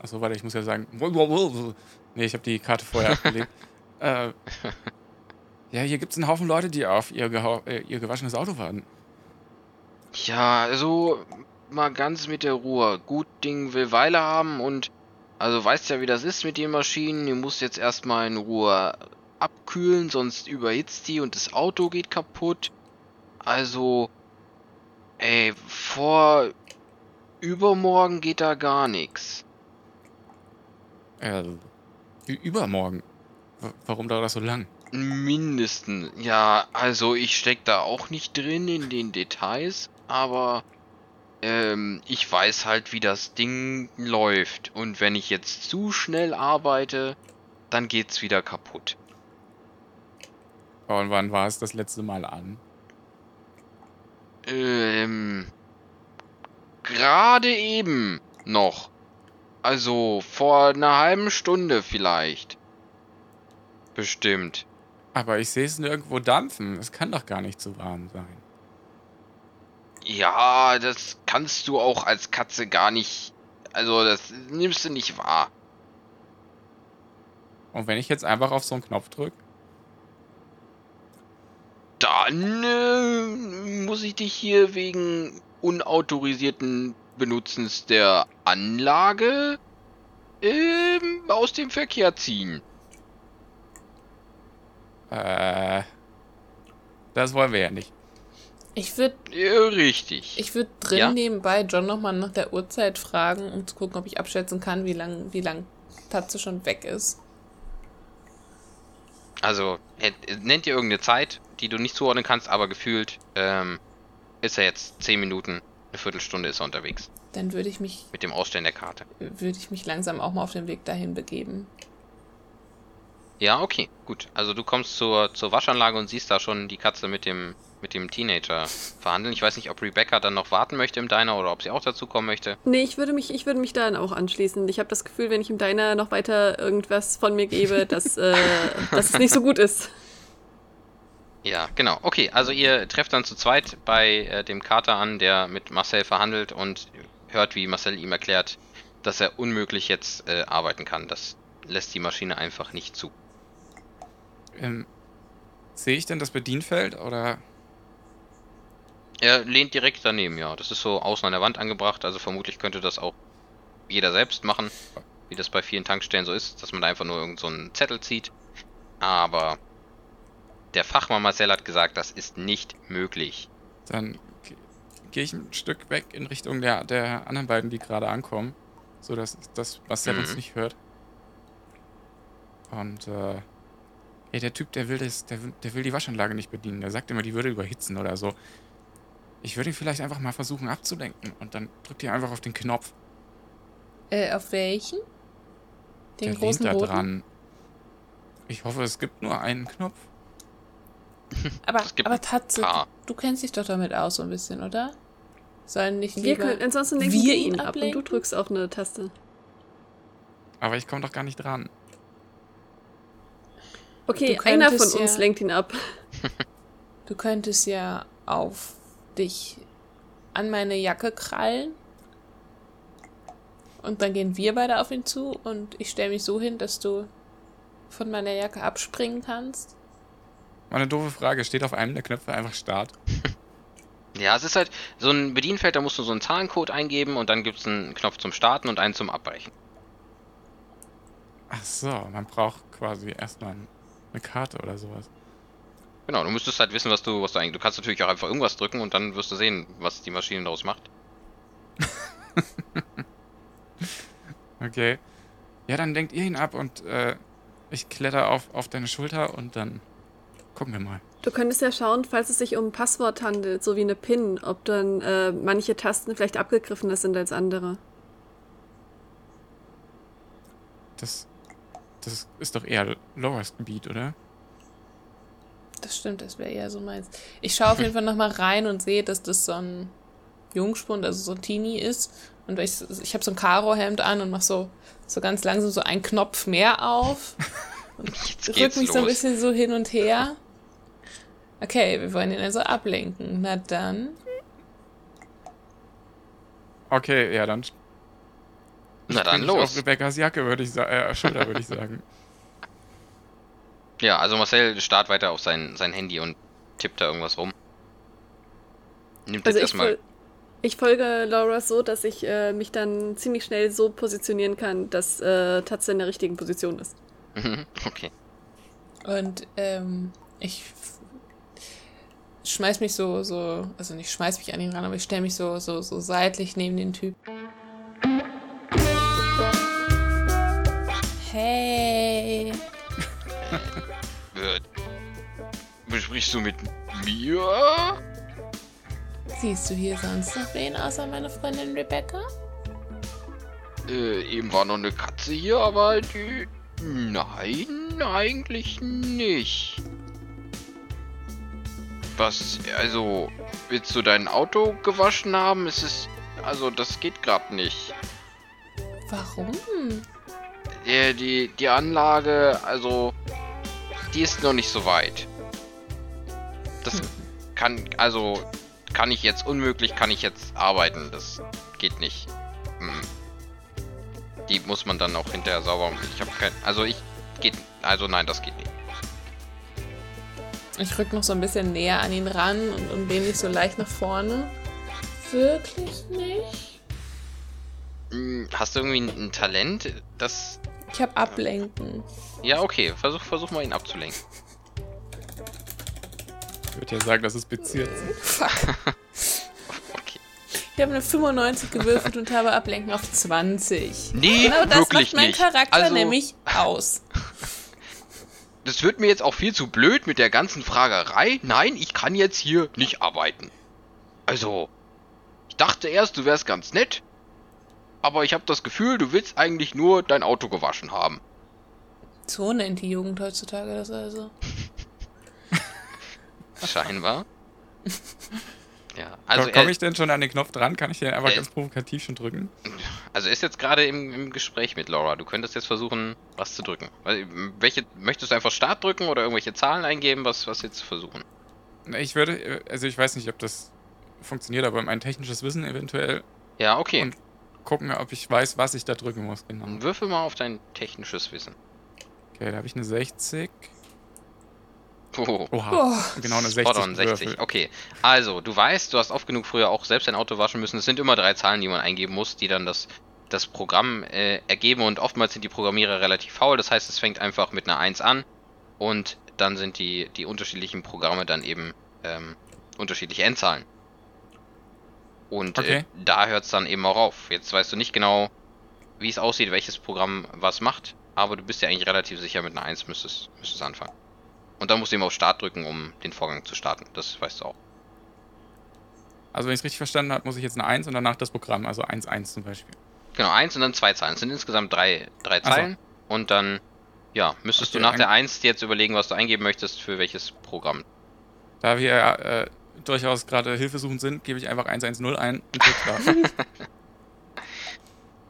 Achso, warte, ich muss ja sagen. Nee, ich habe die Karte vorher abgelegt. äh, ja, hier gibt es einen Haufen Leute, die auf ihr, äh, ihr gewaschenes Auto warten. Ja, also mal ganz mit der Ruhe. Gut Ding will Weile haben und also weißt ja, wie das ist mit den Maschinen. Die muss jetzt erstmal in Ruhe abkühlen, sonst überhitzt die und das Auto geht kaputt. Also, ey, vor übermorgen geht da gar nichts. Äh, ü- übermorgen. Warum dauert das so lang? Mindestens. Ja, also ich steck da auch nicht drin in den Details, aber ähm, ich weiß halt, wie das Ding läuft. Und wenn ich jetzt zu schnell arbeite, dann geht's wieder kaputt. Und wann war es das letzte Mal an? Ähm, gerade eben noch. Also vor einer halben Stunde vielleicht. Bestimmt. Aber ich sehe es nirgendwo dampfen. Es kann doch gar nicht so warm sein. Ja, das kannst du auch als Katze gar nicht. Also, das nimmst du nicht wahr. Und wenn ich jetzt einfach auf so einen Knopf drücke? Dann äh, muss ich dich hier wegen unautorisierten Benutzens der Anlage ähm, aus dem Verkehr ziehen. Äh. Das wollen wir ja nicht. Ich würde Ja, richtig. ich würd drin Ja? nebenbei John nochmal nach der Uhrzeit fragen, um zu gucken, ob ich abschätzen kann, wie lang, wie lang Tatze schon weg ist. Also, nennt dir irgendeine Zeit, die du nicht zuordnen kannst, aber gefühlt ähm, ist er jetzt 10 Minuten, eine Viertelstunde ist er unterwegs. Dann würde ich mich, Mit dem Ausstellen der Karte. würde ich mich langsam auch mal auf den Weg dahin begeben. Ja, okay, gut. Also du kommst zur, zur Waschanlage und siehst da schon die Katze mit dem, mit dem Teenager verhandeln. Ich weiß nicht, ob Rebecca dann noch warten möchte im Diner oder ob sie auch dazu kommen möchte. Nee, ich würde mich, ich würde mich dann auch anschließen. Ich habe das Gefühl, wenn ich im Diner noch weiter irgendwas von mir gebe, dass, äh, dass es nicht so gut ist. Ja, genau. Okay, also ihr trefft dann zu zweit bei äh, dem Kater an, der mit Marcel verhandelt und hört, wie Marcel ihm erklärt, dass er unmöglich jetzt äh, arbeiten kann. Das lässt die Maschine einfach nicht zu. Ähm, sehe ich denn das Bedienfeld oder. Er lehnt direkt daneben, ja. Das ist so außen an der Wand angebracht, also vermutlich könnte das auch jeder selbst machen, wie das bei vielen Tankstellen so ist, dass man da einfach nur irgend so einen Zettel zieht. Aber der Fachmann Marcel hat gesagt, das ist nicht möglich. Dann ge- gehe ich ein Stück weg in Richtung der, der anderen beiden, die gerade ankommen. So dass das Marcel uns Mhm. nicht hört. Und äh. Ey, der Typ, der will das, der, will- der will die Waschanlage nicht bedienen. Der sagt immer, die würde überhitzen oder so. Ich würde ihn vielleicht einfach mal versuchen abzulenken und dann drückt ihr einfach auf den Knopf. Äh, auf welchen? Den der großen lehnt da dran. Ich hoffe, es gibt nur einen Knopf. Aber, aber Tatze, paar. du, kennst dich doch damit aus so ein bisschen, oder? Sollen nicht Wir können, ansonsten wir ihn ihn ab und ablenken? du drückst auf eine Taste. Aber ich komme doch gar nicht dran. Okay, einer von uns ja- lenkt ihn ab. Du könntest ja auf dich an meine Jacke krallen Und dann gehen wir beide auf ihn zu und ich stelle mich so hin, dass du von meiner Jacke abspringen kannst. Meine doofe Frage, steht auf einem der Knöpfe einfach Start? Ja, es ist halt so ein Bedienfeld, da musst du so einen Zahlencode eingeben und dann gibt es einen Knopf zum Starten und einen zum Abbrechen. Ach so, man braucht quasi erstmal eine Karte oder sowas. Genau, du müsstest halt wissen, was du, was du eigentlich. Du kannst natürlich auch einfach irgendwas drücken und dann wirst du sehen, was die Maschine daraus macht. Okay. Ja, dann denkt ihr ihn ab und äh, ich kletter auf, auf deine Schulter und dann gucken wir mal. Du könntest ja schauen, falls es sich um ein Passwort handelt, so wie eine PIN, ob dann äh, manche Tasten vielleicht abgegriffener sind als andere. Das, das ist doch eher Lauras Gebiet, oder? Das stimmt, das wäre eher so meins. Ich schaue auf jeden Fall nochmal rein und sehe, dass das so ein Jungspund, also so ein Teenie ist. Und ich, ich habe so ein Karohemd an und mache so, so ganz langsam so einen Knopf mehr auf. Und Jetzt rück mich so ein los. bisschen so hin und her. Okay, wir wollen ihn also ablenken. Na dann. Okay, ja, dann Na dann ich auf los. Rebecca's Jacke, würde ich sagen. Äh, Schulter, würde ich sagen. Ja, also Marcel starrt weiter auf sein, sein Handy und tippt da irgendwas rum. Nimmt Also jetzt ich, erstmal. fol ich folge Laura so, dass ich äh, mich dann ziemlich schnell so positionieren kann, dass äh, Tatze in der richtigen Position ist. Okay. Und ähm, ich schmeiß mich so, so, also nicht schmeiß mich an ihn ran, aber ich stelle mich so, so, so seitlich neben den Typ. Hey. Äh, besprichst du mit mir? Siehst du hier sonst noch wen außer meine Freundin Rebecca? Äh, eben war noch eine Katze hier, aber die. Nein, eigentlich nicht. Was, also, willst du dein Auto gewaschen haben? Es ist. Also, das geht gerade nicht. Warum? Die, die, die Anlage, also, die ist noch nicht so weit. Das kann, also, kann ich jetzt unmöglich, kann ich jetzt arbeiten. Das geht nicht. Hm. Die muss man dann auch hinterher sauber. Ich habe kein, also ich geht, also nein, das geht nicht. Ich rück noch so ein bisschen näher an ihn ran und, und lehne mich so leicht nach vorne. Wirklich nicht? Hm, Hast du irgendwie ein, ein Talent, das, Ich hab Ablenken. ja okay, versuch, versuch mal ihn abzulenken. Ich würde ja sagen, das ist beziert. Fuck. Ich habe eine 95 gewürfelt und habe Ablenken auf 20. Nee, Genau das wirklich macht mein nicht. Charakter Also- nämlich aus. Das wird mir jetzt auch viel zu blöd mit der ganzen Fragerei. Nein, ich kann jetzt hier nicht arbeiten. Also, ich dachte erst, du wärst ganz nett. Aber ich habe das Gefühl, du willst eigentlich nur dein Auto gewaschen haben. So nennt die Jugend heutzutage das also. Scheinbar. ja, also Also, Komme ich denn schon an den Knopf dran? Kann ich den einfach Äh. ganz provokativ schon drücken? also ist jetzt gerade im, im Gespräch mit Laura. Du könntest jetzt versuchen, was zu drücken. Welche möchtest du einfach Start drücken oder irgendwelche Zahlen eingeben? Was, was jetzt versuchen? Ich würde, äh, also ich weiß nicht, ob das funktioniert, aber mein technisches Wissen eventuell Ja, okay. Und- gucken, ob ich weiß, was ich da drücken muss, genau. Würfel mal auf dein technisches Wissen. Okay, da habe ich eine 60. Oh. Oha, Oh, genau eine 60. Spot on, 60. gewürfelt. Okay. Also, du weißt, du hast oft genug früher auch selbst dein Auto waschen müssen. Es sind immer drei Zahlen, die man eingeben muss, die dann das, das Programm äh, ergeben und oftmals sind die Programmierer relativ faul. Das heißt, es fängt einfach mit einer 1 an und dann sind die, die unterschiedlichen Programme dann eben ähm, unterschiedliche Endzahlen. Und äh, Okay. da hört es dann eben auch auf. Jetzt weißt du nicht genau, wie es aussieht, welches Programm was macht, aber du bist ja eigentlich relativ sicher, mit einer 1 müsstest müsstest anfangen. Und dann musst du eben auf Start drücken, um den Vorgang zu starten. Das weißt du auch. Also wenn ich es richtig verstanden habe, muss ich jetzt eine 1 und danach das Programm, also 1, 1 zum Beispiel. Genau, eins und dann zwei Zahlen. Es sind insgesamt drei, drei Ach so. Zeilen. Und dann, ja, müsstest Okay, du nach der 1 dir jetzt überlegen, was du eingeben möchtest, für welches Programm. Da wir äh, durchaus gerade hilfesuchend sind, gebe ich einfach 110 ein und drück Start.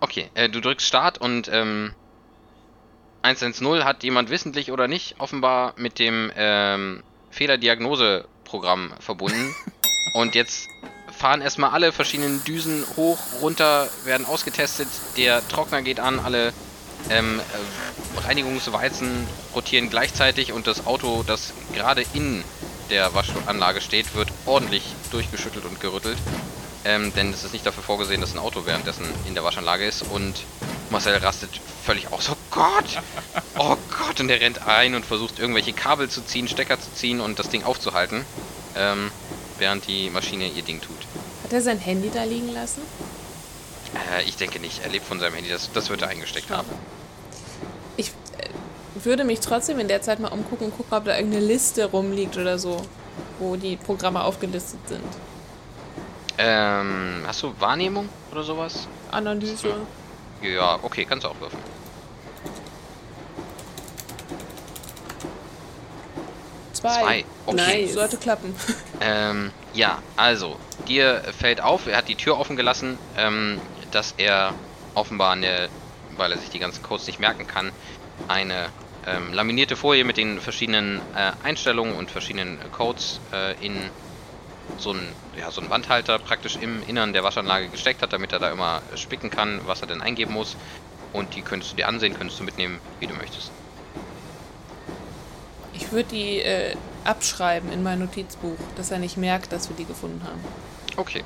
Okay, äh, du drückst Start und ähm, 110 hat jemand wissentlich oder nicht offenbar mit dem ähm, Fehlerdiagnoseprogramm verbunden. und jetzt fahren erstmal alle verschiedenen Düsen hoch, runter, werden ausgetestet. Der Trockner geht an, alle ähm, äh, Reinigungsweizen rotieren gleichzeitig und das Auto, das gerade in der Waschanlage steht, wird ordentlich durchgeschüttelt und gerüttelt. Ähm, denn es ist nicht dafür vorgesehen, dass ein Auto währenddessen in der Waschanlage ist und Marcel rastet völlig aus. Oh Gott! Oh Gott! Und er rennt ein und versucht irgendwelche Kabel zu ziehen, Stecker zu ziehen und das Ding aufzuhalten, ähm, während die Maschine ihr Ding tut. Hat er sein Handy da liegen lassen? Äh, ich denke nicht. Er lebt von seinem Handy. Das, das wird er eingesteckt haben. Ich äh, würde mich trotzdem in der Zeit mal umgucken und gucken, ob da irgendeine Liste rumliegt oder so, wo die Programme aufgelistet sind. Ähm, hast du Wahrnehmung oder sowas? Analyse. Ja, okay, kannst du auch würfeln. Zwei. Zwei. Okay. Nice. Sollte klappen. Ähm, ja, also, dir fällt auf, er hat die Tür offen gelassen, ähm, dass er offenbar eine, weil er sich die ganzen Codes nicht merken kann, eine ähm, laminierte Folie mit den verschiedenen äh, Einstellungen und verschiedenen Codes äh, in so einen, ja, so einen Wandhalter praktisch im Innern der Waschanlage gesteckt hat, damit er da immer spicken kann, was er denn eingeben muss. Und die könntest du dir ansehen, könntest du mitnehmen, wie du möchtest. Ich würde die äh, abschreiben in mein Notizbuch, dass er nicht merkt, dass wir die gefunden haben. Okay.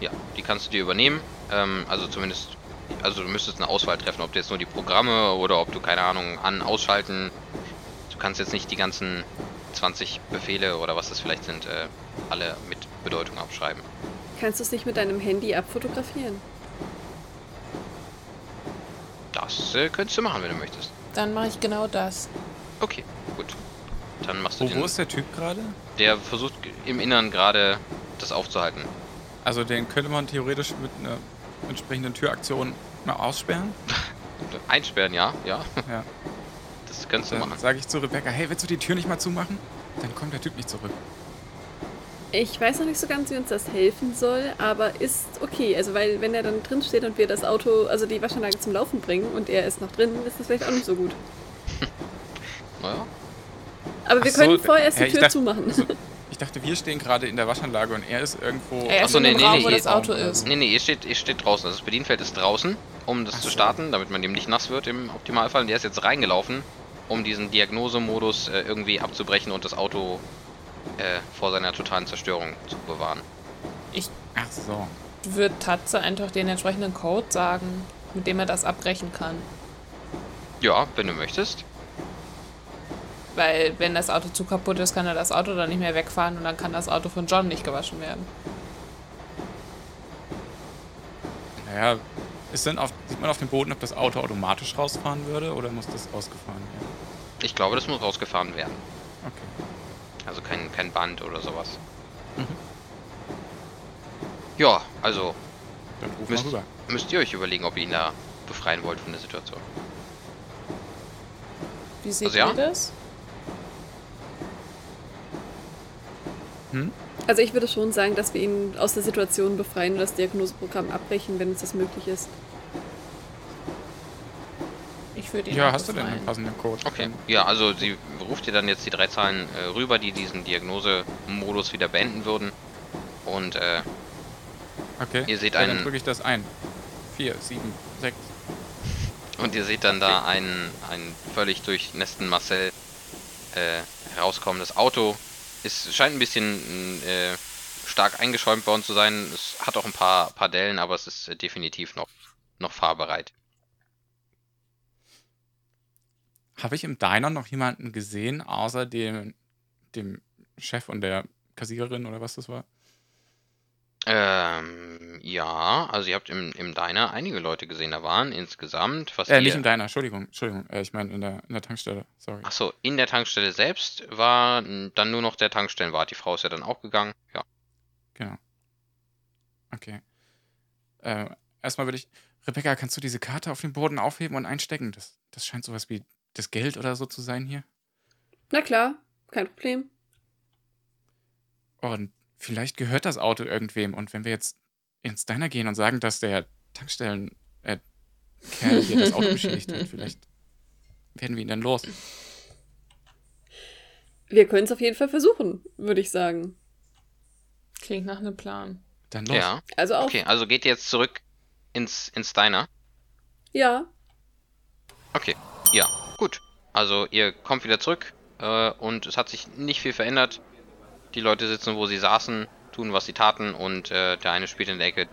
Ja, die kannst du dir übernehmen. Ähm, also zumindest, also du müsstest eine Auswahl treffen, ob du jetzt nur die Programme oder ob du, keine Ahnung, an, ausschalten. Du kannst jetzt nicht die ganzen 20 Befehle oder was das vielleicht sind, äh, alle mit Bedeutung abschreiben. Kannst du es nicht mit deinem Handy abfotografieren? Das äh, könntest du machen, wenn du möchtest. Dann mache ich genau das. Okay, gut. Dann machst du Wo, den. wo ist der Typ gerade? Der versucht im Innern gerade das aufzuhalten. Also den könnte man theoretisch mit einer entsprechenden Türaktion mal aussperren. Einsperren, ja, ja. Ja. Das kannst du Dann machen. sage ich zu Rebecca, hey, willst du die Tür nicht mal zumachen? Dann kommt der Typ nicht zurück. Ich weiß noch nicht so ganz, wie uns das helfen soll, aber ist okay. Also, weil, wenn er dann drin steht und wir das Auto, also die Waschanlage zum Laufen bringen und er ist noch drin, ist das vielleicht auch nicht so gut. Naja. Aber wir Ach so, können vorerst die ich Tür dachte- zumachen. Also, ich dachte, wir stehen gerade in der Waschanlage und er ist irgendwo. Er ist Achso, in nee, dem nee, Raum, nee, wo das Auto ist. Nee, nee, ihr steht, ihr steht draußen. Also das Bedienfeld ist draußen, um das Ach zu so. starten, damit man dem nicht nass wird im Optimalfall. Und der ist jetzt reingelaufen, um diesen Diagnosemodus äh, irgendwie abzubrechen und das Auto äh, vor seiner totalen Zerstörung zu bewahren. Ach so. Wird Tatze einfach den entsprechenden Code sagen, mit dem er das abbrechen kann. Ja, wenn du möchtest. Weil wenn das Auto zu kaputt ist, kann er das Auto dann nicht mehr wegfahren und dann kann das Auto von John nicht gewaschen werden. Naja, ist denn auf, sieht man auf dem Boden, ob das Auto automatisch rausfahren würde oder muss das ausgefahren werden? Ich glaube, das muss rausgefahren werden. Okay. Also kein, kein Band oder sowas. Mhm. Ja, also Dann ruf Müsst- mal rüber. müsst ihr euch überlegen, ob ihr ihn da befreien wollt von der Situation. Wie seht Also ja? ihr das? Hm? Also, ich würde schon sagen, dass wir ihn aus der Situation befreien und das Diagnoseprogramm abbrechen, wenn uns das möglich ist. Ich würde ihn Ja, hast du denn einen passenden Code? Okay. Ja, also sie ruft dir dann jetzt die drei Zahlen äh, rüber, die diesen Diagnosemodus wieder beenden würden. Und äh, Okay. Ihr seht ja, dann einen- drücke ich das ein. 4, 7, 6. Und ihr seht dann da einen, einen völlig durchnässten Marcel äh, herauskommendes Auto. Es scheint ein bisschen äh, stark eingeschäumt worden zu sein. Es hat auch ein paar, paar Dellen, aber es ist äh, definitiv noch, noch fahrbereit. Habe ich im Diner noch jemanden gesehen, außer dem, dem Chef und der Kassiererin oder was das war? Ähm, ja, also ihr habt im, im Diner einige Leute gesehen. Da waren insgesamt, was Äh, nicht im Diner, Entschuldigung, Entschuldigung. Äh, ich meine in der, in der Tankstelle, sorry. Achso, in der Tankstelle selbst war dann nur noch der Tankstellenwart. Die Frau ist ja dann auch gegangen. Ja. Genau. Okay. Äh, erstmal würde ich. Rebecca, kannst du diese Karte auf dem Boden aufheben und einstecken? Das, das scheint sowas wie das Geld oder so zu sein hier. Na klar, kein Problem. Und vielleicht gehört das Auto irgendwem. Und wenn wir jetzt ins Diner gehen und sagen, dass der Tankstellen äh, Kerl hier das Auto beschädigt hat, vielleicht werden wir ihn dann los. Wir können es auf jeden Fall versuchen, würde ich sagen. Klingt nach einem Plan. Dann los. Ja. Also auch. Okay, also geht ihr jetzt zurück ins, ins Diner. Ja. Okay, ja, gut. Also ihr kommt wieder zurück äh, und es hat sich nicht viel verändert. Die Leute sitzen, wo sie saßen, tun, was sie taten und äh, der eine spielt in der Ecke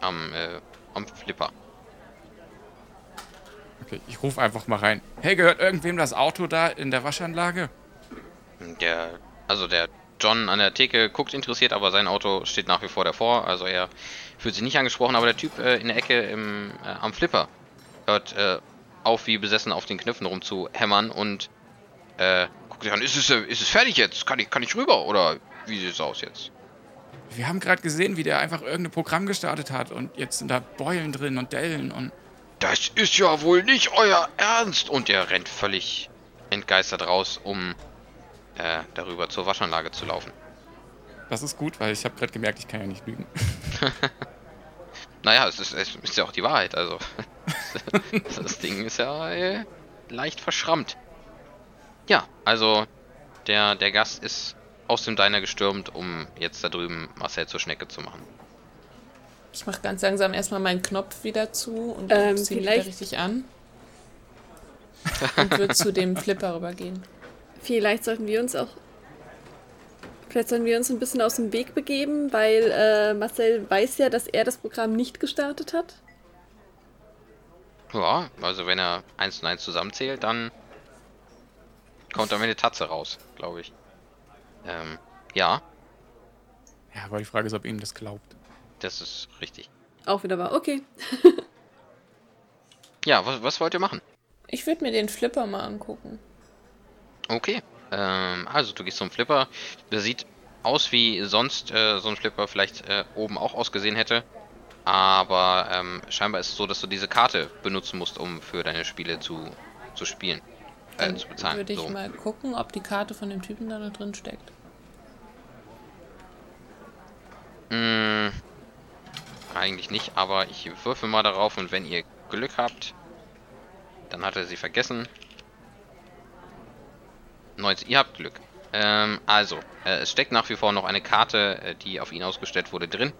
am, äh, am Flipper. Okay, ich rufe einfach mal rein. Hey, gehört irgendwem das Auto da in der Waschanlage? Der, also der John an der Theke guckt interessiert, aber sein Auto steht nach wie vor davor. Also er fühlt sich nicht angesprochen, aber der Typ äh, in der Ecke im, äh, am Flipper hört äh, auf, wie besessen auf den Knöpfen rumzuhämmern und äh, guckt sich an, ist es, ist es fertig jetzt? Kann ich, kann ich rüber? Oder wie sieht es aus jetzt? Wir haben gerade gesehen, wie der einfach irgendein Programm gestartet hat und jetzt sind da Beulen drin und Dellen und. Das ist ja wohl nicht euer Ernst! Und er rennt völlig entgeistert raus, um äh, darüber zur Waschanlage zu laufen. Das ist gut, weil ich habe gerade gemerkt, ich kann ja nicht lügen. Naja, es ist, es ist ja auch die Wahrheit, also. das Ding ist ja äh, leicht verschrammt. Ja, also der, der Gast ist aus dem Diner gestürmt, um jetzt da drüben Marcel zur Schnecke zu machen. Ich mache ganz langsam erstmal meinen Knopf wieder zu und Ähm, ziehe mich wieder vielleicht- richtig an. Und würde zu dem Flipper rübergehen. Vielleicht sollten wir uns auch. Vielleicht sollten wir uns ein bisschen aus dem Weg begeben, weil äh, Marcel weiß ja, dass er das Programm nicht gestartet hat. Ja, also wenn er eins und eins zusammenzählt, dann kommt am Ende Tatze raus, glaube ich. Ähm, ja, Ja, aber die Frage ist, ob ihm das glaubt. das ist richtig. Auch wieder wahr. Okay. Ja, was, was wollt ihr machen? Ich würde mir den Flipper mal angucken. Okay. Ähm, also du gehst zum Flipper. Der sieht aus wie sonst äh, so ein Flipper vielleicht äh, oben auch ausgesehen hätte. Aber ähm, scheinbar ist es so, dass du diese Karte benutzen musst, um für deine Spiele zu, zu spielen. Äh, zu bezahlen. würde ich so. mal gucken, ob die Karte von dem Typen da noch drin steckt. Mm, eigentlich nicht, aber ich würfel mal darauf und wenn ihr Glück habt, dann hat er sie vergessen. 19, ihr habt Glück. Ähm, also, äh, es steckt nach wie vor noch eine Karte, äh, die auf ihn ausgestellt wurde, drin.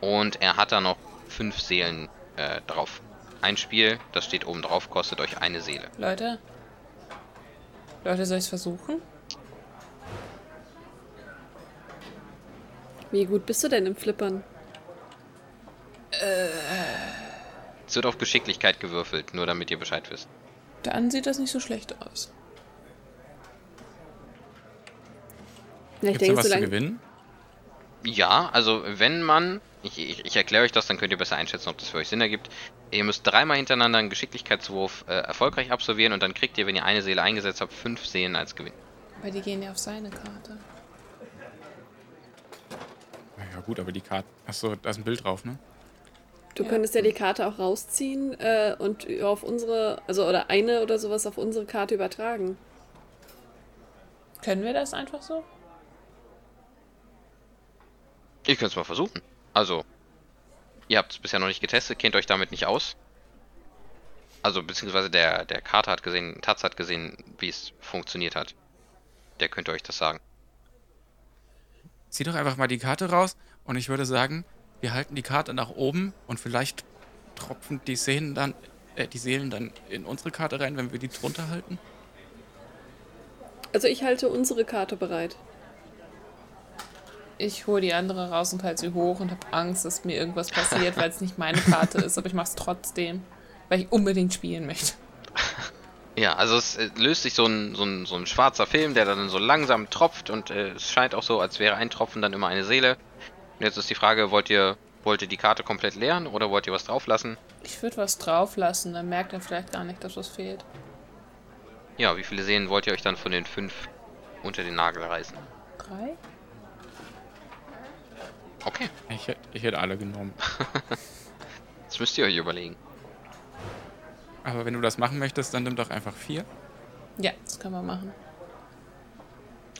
Und er hat da noch fünf Seelen äh, drauf. Ein Spiel, das steht oben drauf, kostet euch eine Seele. Leute? Leute, soll ich es versuchen? Wie gut bist du denn im Flippern? Es wird auf Geschicklichkeit gewürfelt, nur damit ihr Bescheid wisst. Dann sieht das nicht so schlecht aus. Ja, ich Gibt's da denke, was zu gewinnen? Ja, also wenn man, ich, ich, ich erkläre euch das, dann könnt ihr besser einschätzen, ob das für euch Sinn ergibt. Ihr müsst dreimal hintereinander einen Geschicklichkeitswurf äh, erfolgreich absolvieren und dann kriegt ihr, wenn ihr eine Seele eingesetzt habt, fünf Seelen als Gewinn. Weil die gehen ja auf seine Karte. Ja, gut, aber die Karte. Achso, da ist ein Bild drauf, ne? Du Ja. könntest ja die Karte auch rausziehen äh, und auf unsere, also oder eine oder sowas auf unsere Karte übertragen. Können wir das einfach so? Ihr könnt es mal versuchen. Also, ihr habt es bisher noch nicht getestet, kennt euch damit nicht aus. Also, beziehungsweise der, der Kater hat gesehen, Taz hat gesehen, wie es funktioniert hat. Der könnte euch das sagen. Zieh doch einfach mal die Karte raus und ich würde sagen, wir halten die Karte nach oben und vielleicht tropfen die Seelen dann, äh, die Seelen dann in unsere Karte rein, wenn wir die drunter halten. Also ich halte unsere Karte bereit. Ich hole die andere raus und halte sie hoch und habe Angst, dass mir irgendwas passiert, weil es nicht meine Karte ist, aber ich mache es trotzdem, weil ich unbedingt spielen möchte. Ja, also es äh, löst sich so ein, so, ein, so ein schwarzer Film, der dann so langsam tropft und äh, es scheint auch so, als wäre ein Tropfen dann immer eine Seele. Und jetzt ist die Frage, wollt ihr, wollt ihr die Karte komplett leeren oder wollt ihr was drauf lassen? Ich würde was drauf lassen, dann merkt er vielleicht gar nicht, dass was fehlt. Ja, wie viele Seelen wollt ihr euch dann von den fünf unter den Nagel reißen? Drei? Okay, Ich, ich hätte alle genommen. das müsst ihr euch überlegen. Aber wenn du das machen möchtest, dann nimm doch einfach vier. Ja, das können wir machen.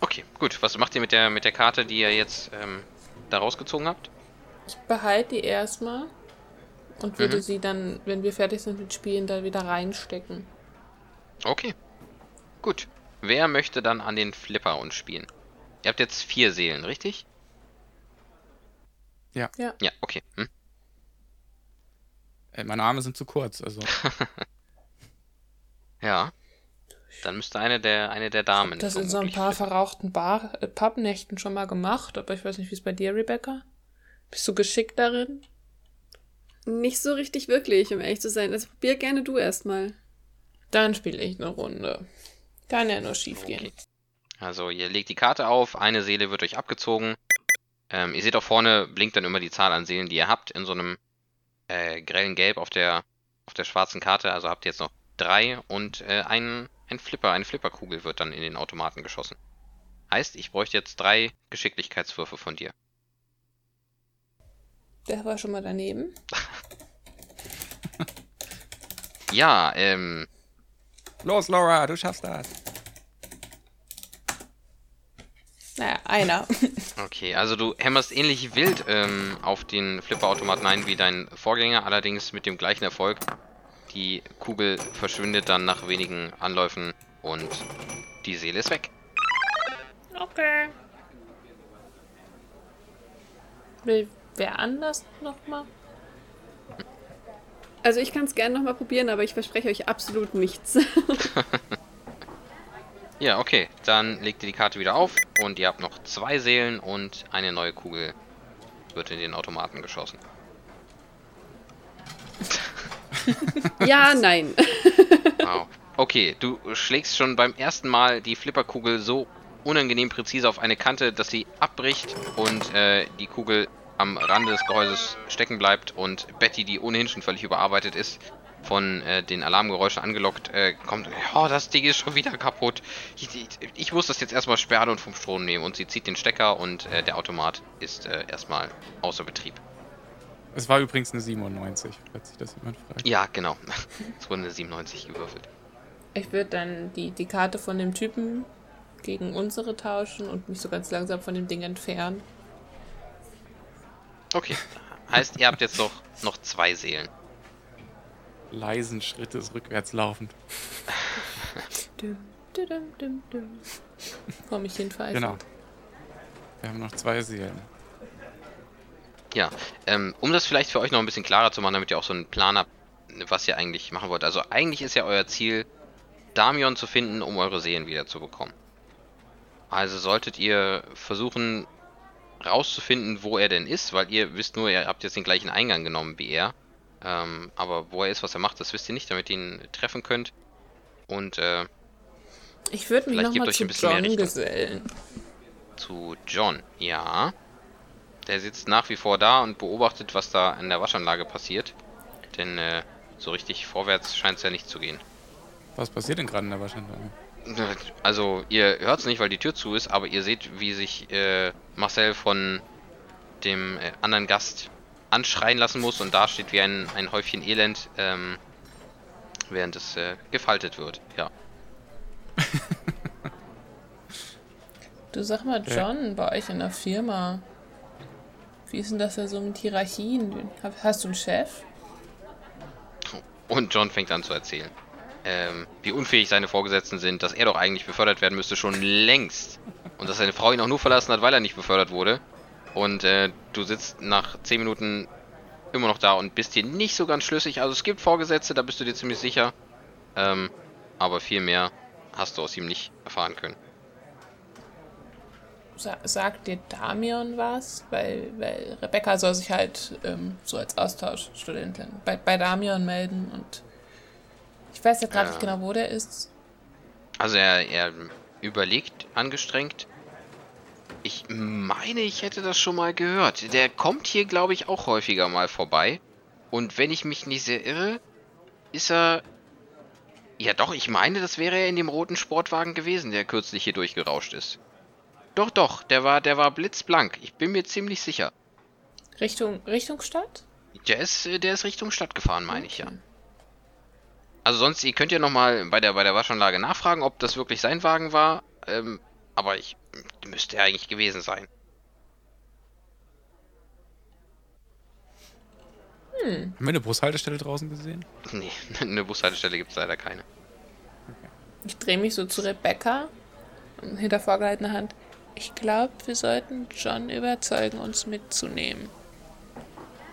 Okay, gut. Was macht ihr mit der mit der Karte, die ihr jetzt ähm, da rausgezogen habt? Ich behalte die erstmal und würde Mhm. sie dann, wenn wir fertig sind mit Spielen, da wieder reinstecken. Okay. Gut. Wer möchte dann an den Flipper uns spielen? Ihr habt jetzt vier Seelen, richtig? Ja, okay. Hm? Äh, meine Arme sind zu kurz, also. Ja. Dann müsste eine der, eine der Damen. Das in so ein paar flippen. verrauchten Bar äh, Pappnächten schon mal gemacht, aber ich weiß nicht, wie es bei dir, Rebecca? Bist du geschickt darin? Nicht so richtig wirklich, um ehrlich zu sein. Also probier gerne du erstmal. Dann spiele ich eine Runde. Kann ja nur schief gehen. Okay. Also ihr legt die Karte auf, eine Seele wird euch abgezogen. Ähm, ihr seht auch vorne blinkt dann immer die Zahl an Seelen, die ihr habt, in so einem äh, grellen Gelb auf der, auf der schwarzen Karte. Also habt ihr jetzt noch drei und äh, ein, ein Flipper, eine Flipperkugel wird dann in den Automaten geschossen. Heißt, ich bräuchte jetzt drei Geschicklichkeitswürfe von dir. Der war schon mal daneben. Ja, ähm, Los, Laura, du schaffst das. Naja, einer. Okay, also du hämmerst ähnlich wild ähm, auf den Flipperautomaten ein wie dein Vorgänger, allerdings mit dem gleichen Erfolg. Die Kugel verschwindet dann nach wenigen Anläufen und die Seele ist weg. okay. Will wer anders nochmal? Also ich kann es gerne nochmal probieren, aber ich verspreche euch absolut nichts. Ja, okay, dann legt ihr die Karte wieder auf und ihr habt noch zwei Seelen und eine neue Kugel wird in den Automaten geschossen. ja, nein. Wow. Okay, du schlägst schon beim ersten Mal die Flipperkugel so unangenehm präzise auf eine Kante, dass sie abbricht und äh, die Kugel am Rande des Gehäuses stecken bleibt und Betty, die ohnehin schon völlig überarbeitet ist, von äh, den Alarmgeräuschen angelockt, äh, kommt, oh, das Ding ist schon wieder kaputt. Ich, ich, ich muss das jetzt erstmal sperren und vom Strom nehmen. Und sie zieht den Stecker und äh, der Automat ist äh, erstmal außer Betrieb. Es war übrigens eine 97, falls sich das jemand fragt. Ja, genau. es wurde eine 97 gewürfelt. Ich würde dann die, die Karte von dem Typen gegen unsere tauschen und mich so ganz langsam von dem Ding entfernen. Okay. Heißt, ihr habt jetzt noch, noch zwei Seelen. Leisen Schrittes rückwärts laufend. Dum, dum, dum, dum. Vor mich hinpfeifen. Genau. Wir haben noch zwei Seelen. Ja, ähm, um das vielleicht für euch noch ein bisschen klarer zu machen, damit ihr auch so einen Plan habt, was ihr eigentlich machen wollt. Also eigentlich ist ja euer Ziel, Damion zu finden, um eure Seelen wiederzubekommen. Also solltet ihr versuchen rauszufinden, wo er denn ist, weil ihr wisst nur, ihr habt jetzt den gleichen Eingang genommen wie er. Ähm, aber wo er ist, was er macht, das wisst ihr nicht, damit ihr ihn treffen könnt. Und äh, Ich würde mich nochmal euch zu ein bisschen mehr John Richtung. gesellen. zu John, ja. Der sitzt nach wie vor da und beobachtet, was da in der Waschanlage passiert. Denn äh, so richtig vorwärts scheint es ja nicht zu gehen. Was passiert denn gerade in der Waschanlage? Also, ihr hört es nicht, weil die Tür zu ist, aber ihr seht, wie sich äh, Marcel von dem äh, anderen Gast anschreien lassen muss und da steht wie ein, ein Häufchen Elend, ähm, während es äh, gefaltet wird. Ja. Du sag mal, Ja. John, bei euch in der Firma. Wie ist denn das da so mit Hierarchien? Hast du einen Chef? Und John fängt an zu erzählen. Ähm, wie unfähig seine Vorgesetzten sind, dass er doch eigentlich befördert werden müsste, schon längst. Und dass seine Frau ihn auch nur verlassen hat, weil er nicht befördert wurde. Und äh, du sitzt nach 10 Minuten immer noch da und bist dir nicht so ganz schlüssig. Also es gibt Vorgesetzte, da bist du dir ziemlich sicher. Ähm, aber viel mehr hast du aus ihm nicht erfahren können. Sa sagt dir Damian was? Weil, weil Rebecca soll sich halt ähm, so als Austauschstudentin bei, bei Damian melden und ich weiß ja gerade nicht Ja. genau, wo der ist. Also er, er überlegt angestrengt. Ich meine, ich hätte das schon mal gehört. Der kommt hier, glaube ich, auch häufiger mal vorbei. Und wenn ich mich nicht sehr irre, ist er... Ja doch, ich meine, das wäre er in dem roten Sportwagen gewesen, der kürzlich hier durchgerauscht ist. Doch, doch, der war, der war blitzblank. Ich bin mir ziemlich sicher. Richtung, Richtung Stadt? Der ist, äh, der ist Richtung Stadt gefahren, meine ich ja. Okay. Also sonst, ihr könnt ja nochmal bei der, bei der Waschanlage nachfragen, ob das wirklich sein Wagen war. Ähm, aber ich müsste er eigentlich gewesen sein. Haben wir eine Bushaltestelle draußen gesehen? Nee, eine Bushaltestelle gibt es leider keine. Ich drehe mich so zu Rebecca und hinter vorgehaltener Hand. Ich glaube, wir sollten John überzeugen, uns mitzunehmen.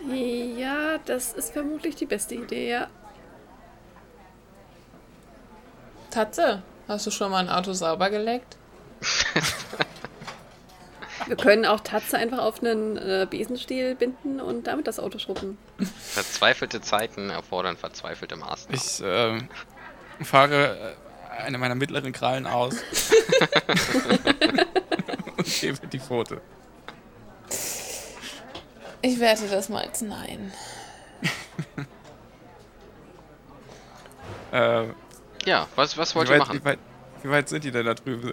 Ja, das ist vermutlich die beste Idee, ja. Tatze, hast du schon mal ein Auto sauber geleckt? Wir können auch Tatze einfach auf einen äh, Besenstiel binden und damit das Auto schrubben. Verzweifelte Zeiten erfordern verzweifelte Maßnahmen. Ich ähm, fahre äh, eine meiner mittleren Krallen aus und gebe die Pfote. Ich werte das mal als Nein. Äh, ja, was, was wollt ihr weit, machen? wie, weit, wie weit sind die denn da drüben?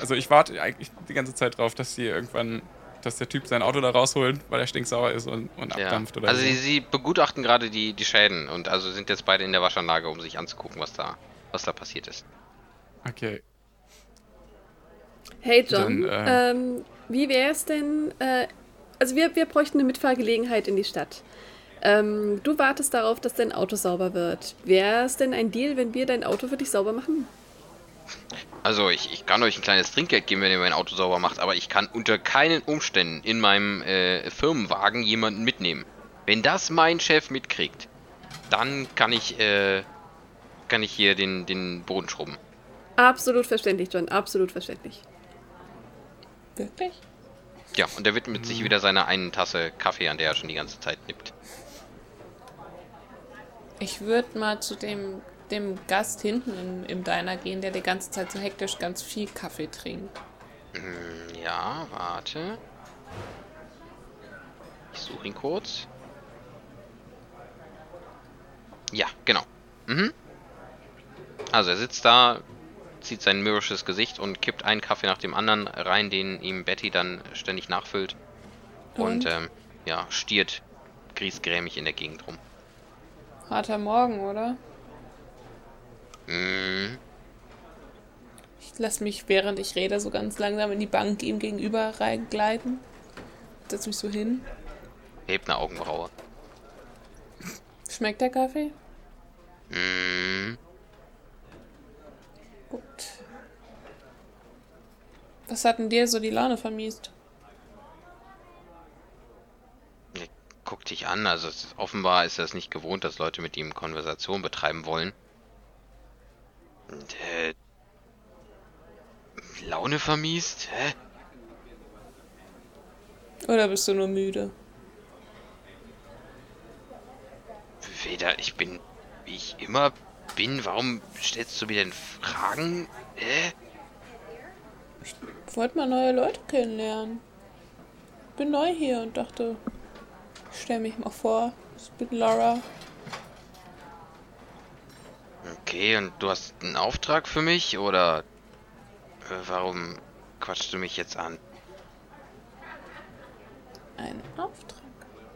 Also ich warte eigentlich die ganze Zeit drauf, dass sie irgendwann, dass der Typ sein Auto da rausholt, weil er stinksauer ist und, und Ja. abdampft oder Also so. sie, sie begutachten gerade die, die Schäden und also sind jetzt beide in der Waschanlage, um sich anzugucken, was da, was da passiert ist. Okay. Hey John, Dann, äh, ähm, wie wäre es denn, äh, also wir, wir bräuchten eine Mitfahrgelegenheit in die Stadt. Ähm, du wartest darauf, dass dein Auto sauber wird. Wäre es denn ein Deal, wenn wir dein Auto für dich sauber machen? Also ich, ich kann euch ein kleines Trinkgeld geben, wenn ihr mein Auto sauber macht, aber ich kann unter keinen Umständen in meinem äh, Firmenwagen jemanden mitnehmen. Wenn das mein Chef mitkriegt, dann kann ich, äh, kann ich hier den, den Boden schrubben. Absolut verständlich, John, absolut verständlich. Wirklich? Ja, und er widmet sich wieder seiner einen Tasse Kaffee, an der er schon die ganze Zeit nippt. Ich würde mal zu dem, dem Gast hinten im, im Diner gehen, der die ganze Zeit so hektisch ganz viel Kaffee trinkt. Hm, Ja, warte. Ich suche ihn kurz. Ja, genau. Mhm. Also er sitzt da, zieht sein mürrisches Gesicht und kippt einen Kaffee nach dem anderen rein, den ihm Betty dann ständig nachfüllt. Und, Und? ähm, ja, stiert griesgrämig in der Gegend rum. Harter Morgen, oder? Mhm. Ich lasse mich, während ich rede, so ganz langsam in die Bank ihm gegenüber reingleiten. Setz mich so hin. Hebt eine Augenbraue. Schmeckt der Kaffee? Mhm. Gut. Was hat denn dir so die Laune vermiest? Guck dich an, also offenbar ist er es nicht gewohnt, dass Leute mit ihm Konversation betreiben wollen. Und, äh, Laune vermiest? Hä? Oder bist du nur müde? Weder, ich bin, wie ich immer bin, warum stellst du mir denn Fragen? Hä? Wollte mal neue Leute kennenlernen. Bin neu hier und dachte, ich stell mich mal vor. Ich bin Laura. Okay, und du hast einen Auftrag für mich, oder äh, warum quatschst du mich jetzt an? Ein Auftrag.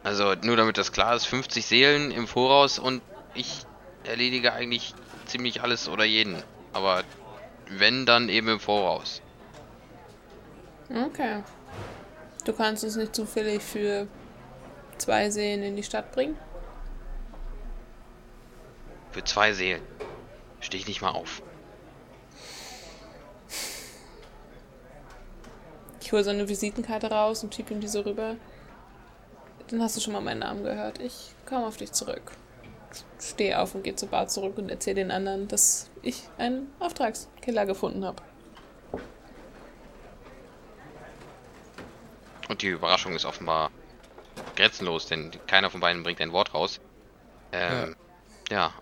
Also, nur damit das klar ist, 50 Seelen im Voraus und ich erledige eigentlich ziemlich alles oder jeden. Aber wenn, dann eben im Voraus. Okay. Du kannst uns nicht zufällig für zwei Seelen in die Stadt bringen? Für zwei Seelen. Steh ich nicht mal auf. Ich hole so eine Visitenkarte raus und schieb ihm die so rüber. Dann hast du schon mal meinen Namen gehört. Ich komme auf dich zurück. Stehe auf und gehe zur Bar zurück und erzähle den anderen, dass ich einen Auftragskiller gefunden habe. Und die Überraschung ist offenbar grenzenlos, denn keiner von beiden bringt ein Wort raus. Ähm, ja.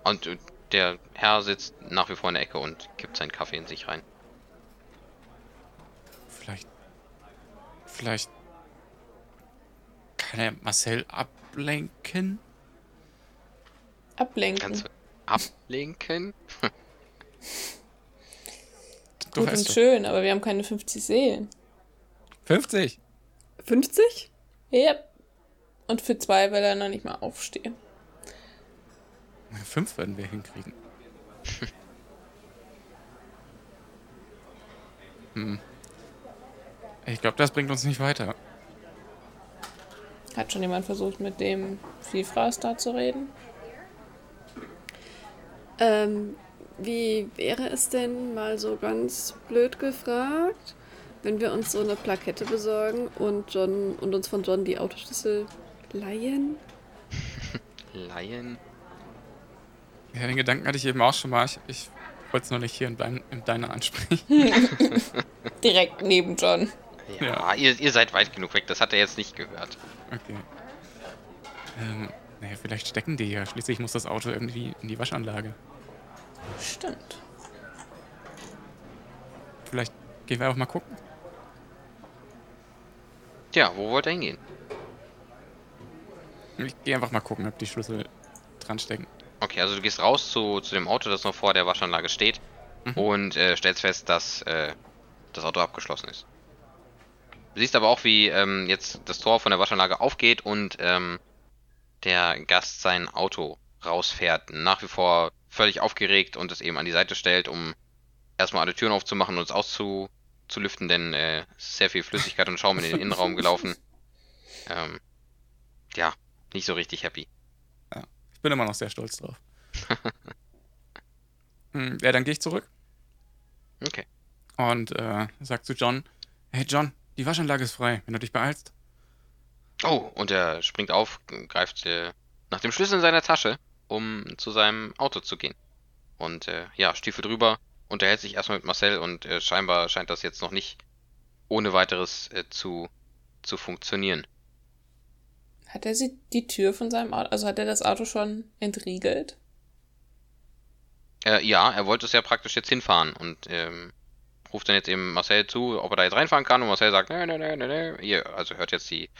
Und äh, der Herr sitzt nach wie vor in der Ecke und kippt seinen Kaffee in sich rein. Vielleicht. Vielleicht. Kann er Marcel ablenken? Ablenken. Kannst du ablenken? Du Gut und doch. schön, aber wir haben keine 50 Seelen. 50? 50? Yep. Und für zwei will er noch nicht mal aufstehen. Fünf werden wir hinkriegen. hm. Ich glaube, das bringt uns nicht weiter. Hat schon jemand versucht, mit dem Vielfraß da zu reden? Ähm, wie wäre es denn mal so ganz blöd gefragt, wenn wir uns so eine Plakette besorgen und John und uns von John die Autoschlüssel leihen? Lion. Ja, den Gedanken hatte ich eben auch schon mal. Ich, ich wollte es noch nicht hier in, dein, in deiner ansprechen. Direkt neben John. Ja, Ja. Ihr, ihr seid weit genug weg, das hat er jetzt nicht gehört. Okay. Ähm, naja, vielleicht stecken die ja. Schließlich muss das Auto irgendwie in die Waschanlage. Stimmt. Vielleicht gehen wir auch mal gucken. Tja, wo wollt ihr hingehen? Ich gehe einfach mal gucken, ob die Schlüssel dran stecken. Okay, also du gehst raus zu, zu dem Auto, das noch vor der Waschanlage steht Mhm. und äh, stellst fest, dass äh, das Auto abgeschlossen ist. Du siehst aber auch, wie ähm, jetzt das Tor von der Waschanlage aufgeht und ähm, der Gast sein Auto rausfährt. Nach wie vor völlig aufgeregt und es eben an die Seite stellt, um erstmal alle Türen aufzumachen und es auszulüften, denn äh, sehr viel Flüssigkeit und Schaum in den Innenraum gelaufen. Ähm, ja, nicht so richtig happy. Ich bin immer noch sehr stolz drauf. Hm, ja, dann gehe ich zurück Okay. und äh, sag zu John: Hey John, die Waschanlage ist frei, wenn du dich beeilst. Oh, und er springt auf, greift äh, nach dem Schlüssel in seiner Tasche, um zu seinem Auto zu gehen. Und äh, ja, Stiefel drüber, unterhält sich erstmal mit Marcel und äh, scheinbar scheint das jetzt noch nicht ohne weiteres äh, zu, zu funktionieren. Hat er sie die Tür von seinem Auto, also hat er das Auto schon entriegelt? Äh, ja, er wollte es ja praktisch jetzt hinfahren und ähm, ruft dann jetzt eben Marcel zu, ob er da jetzt reinfahren kann und Marcel sagt, ne, ne, ne, ne, ne. Ihr, also hört jetzt die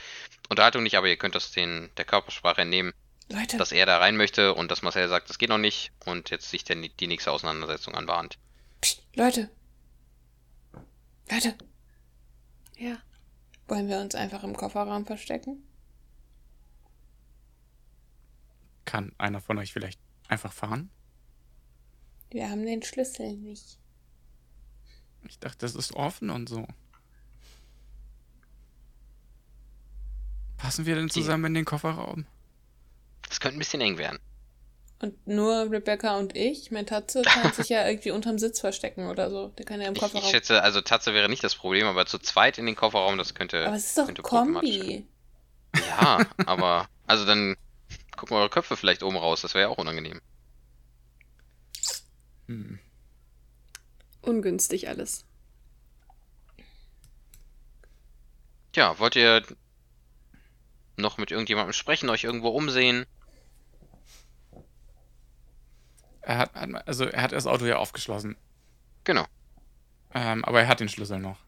Unterhaltung nicht, aber ihr könnt das den, der Körpersprache entnehmen, Leute, dass er da rein möchte und dass Marcel sagt, das geht noch nicht und jetzt sich dann die, die nächste Auseinandersetzung anbahnt. psst, Leute. Leute, Ja. wollen wir uns einfach im Kofferraum verstecken? Kann einer von euch vielleicht einfach fahren? Wir haben den Schlüssel nicht. Ich dachte, das ist offen und so. Passen wir denn zusammen in den Kofferraum? Das könnte ein bisschen eng werden. Und nur Rebecca und ich? Mein Tatze kann sich ja irgendwie unterm Sitz verstecken oder so. Der kann ja im Ich, ich Kofferraum. schätze, also Tatze wäre nicht das Problem, aber zu zweit in den Kofferraum, das könnte. Aber es ist doch Kombi. Ja, aber. Also dann gucken eure Köpfe vielleicht oben raus, das wäre ja auch unangenehm. Hm. Ungünstig alles. Ja, wollt ihr noch mit irgendjemandem sprechen, euch irgendwo umsehen? Er hat, also er hat das Auto ja aufgeschlossen. Genau. Ähm, aber er hat den Schlüssel noch.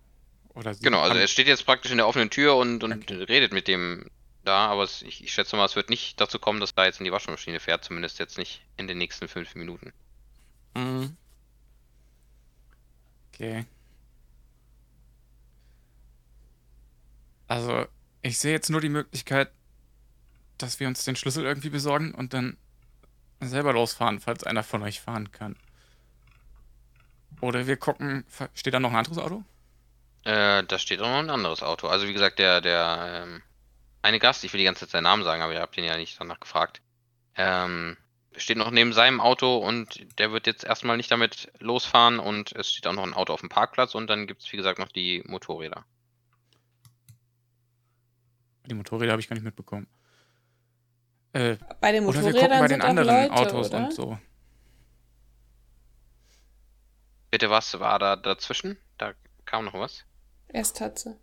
Oder Genau, also er steht jetzt praktisch in der offenen Tür und, und Okay. redet mit dem da, aber es, ich, ich schätze mal, es wird nicht dazu kommen, dass da jetzt in die Waschmaschine fährt, zumindest jetzt nicht in den nächsten fünf Minuten. Mhm. Okay. Also, ich sehe jetzt nur die Möglichkeit, dass wir uns den Schlüssel irgendwie besorgen und dann selber losfahren, falls einer von euch fahren kann. Oder wir gucken, steht da noch ein anderes Auto? Äh, da steht auch noch ein anderes Auto. Also wie gesagt, der, der, ähm, eine Gast, ich will die ganze Zeit seinen Namen sagen, aber ihr habt ihn ja nicht danach gefragt. Ähm, steht noch neben seinem Auto und der wird jetzt erstmal nicht damit losfahren und es steht auch noch ein Auto auf dem Parkplatz und dann gibt es, wie gesagt, noch die Motorräder. Die Motorräder habe ich gar nicht mitbekommen. Äh, Bei den oder wir Motorrädern gucken bei den anderen Leute, Autos oder? und so. Bitte, was war da dazwischen? Da kam noch was. Erst Tatze. Also,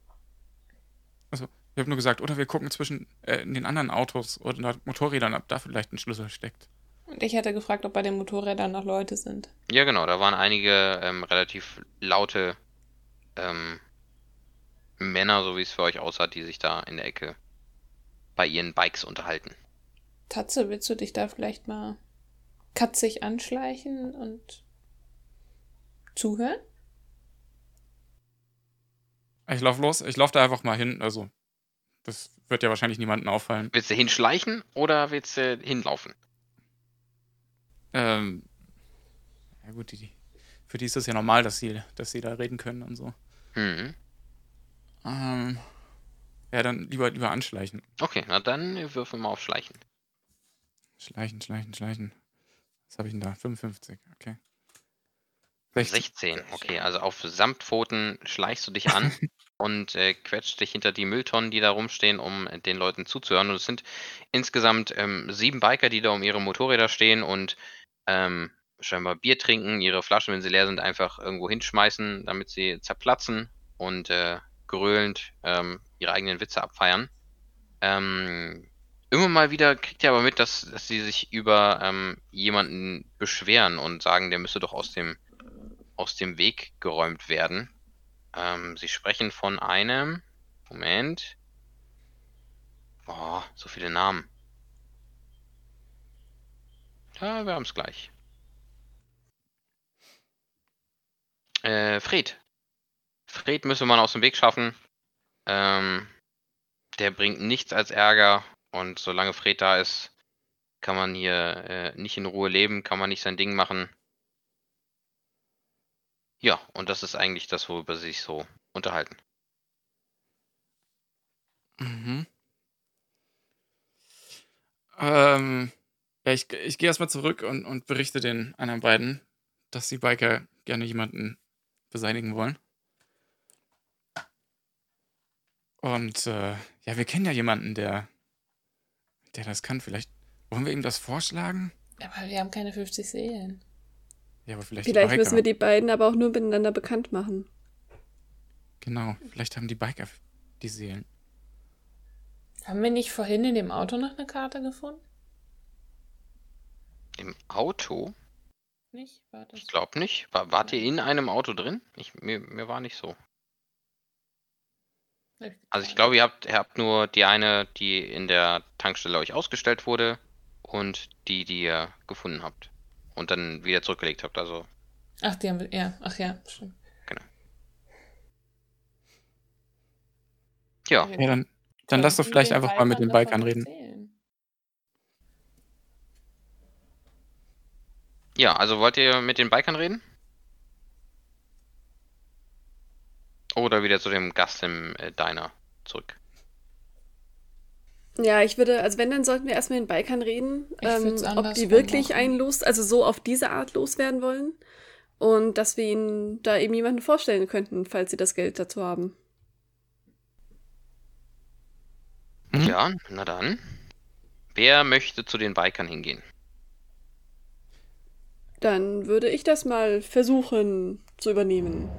ich habe nur gesagt, oder wir gucken zwischen äh, in den anderen Autos oder Motorrädern, ob da vielleicht ein Schlüssel steckt. Und ich hatte gefragt, ob bei den Motorrädern noch Leute sind. Ja, genau, da waren einige ähm, relativ laute ähm, Männer, so wie es für euch aussah, die sich da in der Ecke bei ihren Bikes unterhalten. Tatze, willst du dich da vielleicht mal katzig anschleichen und zuhören? Ich lauf los, ich lauf da einfach mal hin, also das wird ja wahrscheinlich niemandem auffallen. Willst du hinschleichen oder willst du hinlaufen? Ähm, ja gut, die, für die ist es ja normal, dass sie, dass sie da reden können und so. Mhm. Ähm, ja, dann lieber, lieber anschleichen. Okay, na dann würfel mal auf Schleichen. Schleichen, schleichen, schleichen. Was habe ich denn da? 55, okay. 16, okay, also auf Samtpfoten schleichst du dich an und äh, quetscht sich hinter die Mülltonnen, die da rumstehen, um äh, den Leuten zuzuhören. Und es sind insgesamt ähm, sieben Biker, die da um ihre Motorräder stehen und ähm, scheinbar Bier trinken, ihre Flaschen, wenn sie leer sind, einfach irgendwo hinschmeißen, damit sie zerplatzen und äh, gröhlend ähm, ihre eigenen Witze abfeiern. Ähm, immer mal wieder kriegt ihr aber mit, dass, dass sie sich über ähm, jemanden beschweren und sagen, der müsse doch aus dem, aus dem Weg geräumt werden. Ähm, sie sprechen von einem. Moment. Oh, so viele Namen. Ja, wir haben es gleich. Äh, Fred. Fred müsse man aus dem Weg schaffen. Ähm, der bringt nichts als Ärger und solange Fred da ist, kann man hier äh, nicht in Ruhe leben, kann man nicht sein Ding machen. Ja, und das ist eigentlich das, worüber sie sich so unterhalten. Mhm. Ähm, ja, ich, ich gehe erstmal zurück und, und berichte den anderen beiden, dass die Biker gerne jemanden beseitigen wollen. Und äh, ja, wir kennen ja jemanden, der, der das kann. Vielleicht wollen wir ihm das vorschlagen? Aber wir haben keine 50 Seelen. Ja, aber vielleicht, Vielleicht die müssen wir die beiden aber auch nur miteinander bekannt machen. Genau, vielleicht haben die Biker die Seelen. Haben wir nicht vorhin in dem Auto noch eine Karte gefunden? Im Auto? Nicht? War das? Ich glaube nicht. War, wart ihr in einem Auto drin? Ich, mir, mir war nicht so. Also ich glaube, ihr habt, ihr habt nur die eine, die in der Tankstelle euch ausgestellt wurde und die, die ihr gefunden habt. Und dann wieder zurückgelegt habt. Also Ach, die haben wir. Ja, ach ja, stimmt. ja. Ja, dann, dann lass doch vielleicht einfach mal mit den davon reden. erzählen. Ja, also wollt ihr mit den Bikern reden? Oder wieder zu dem Gast im äh, Diner zurück? Ja, ich würde, also wenn, dann sollten wir erstmal mit den Bikern reden, ähm, ob die wirklich machen. einen los, also so auf diese Art loswerden wollen. Und dass wir ihnen da eben jemanden vorstellen könnten, falls sie das Geld dazu haben. Mhm. Ja, na dann. Wer möchte zu den Bikern hingehen? Dann würde ich das mal versuchen zu übernehmen.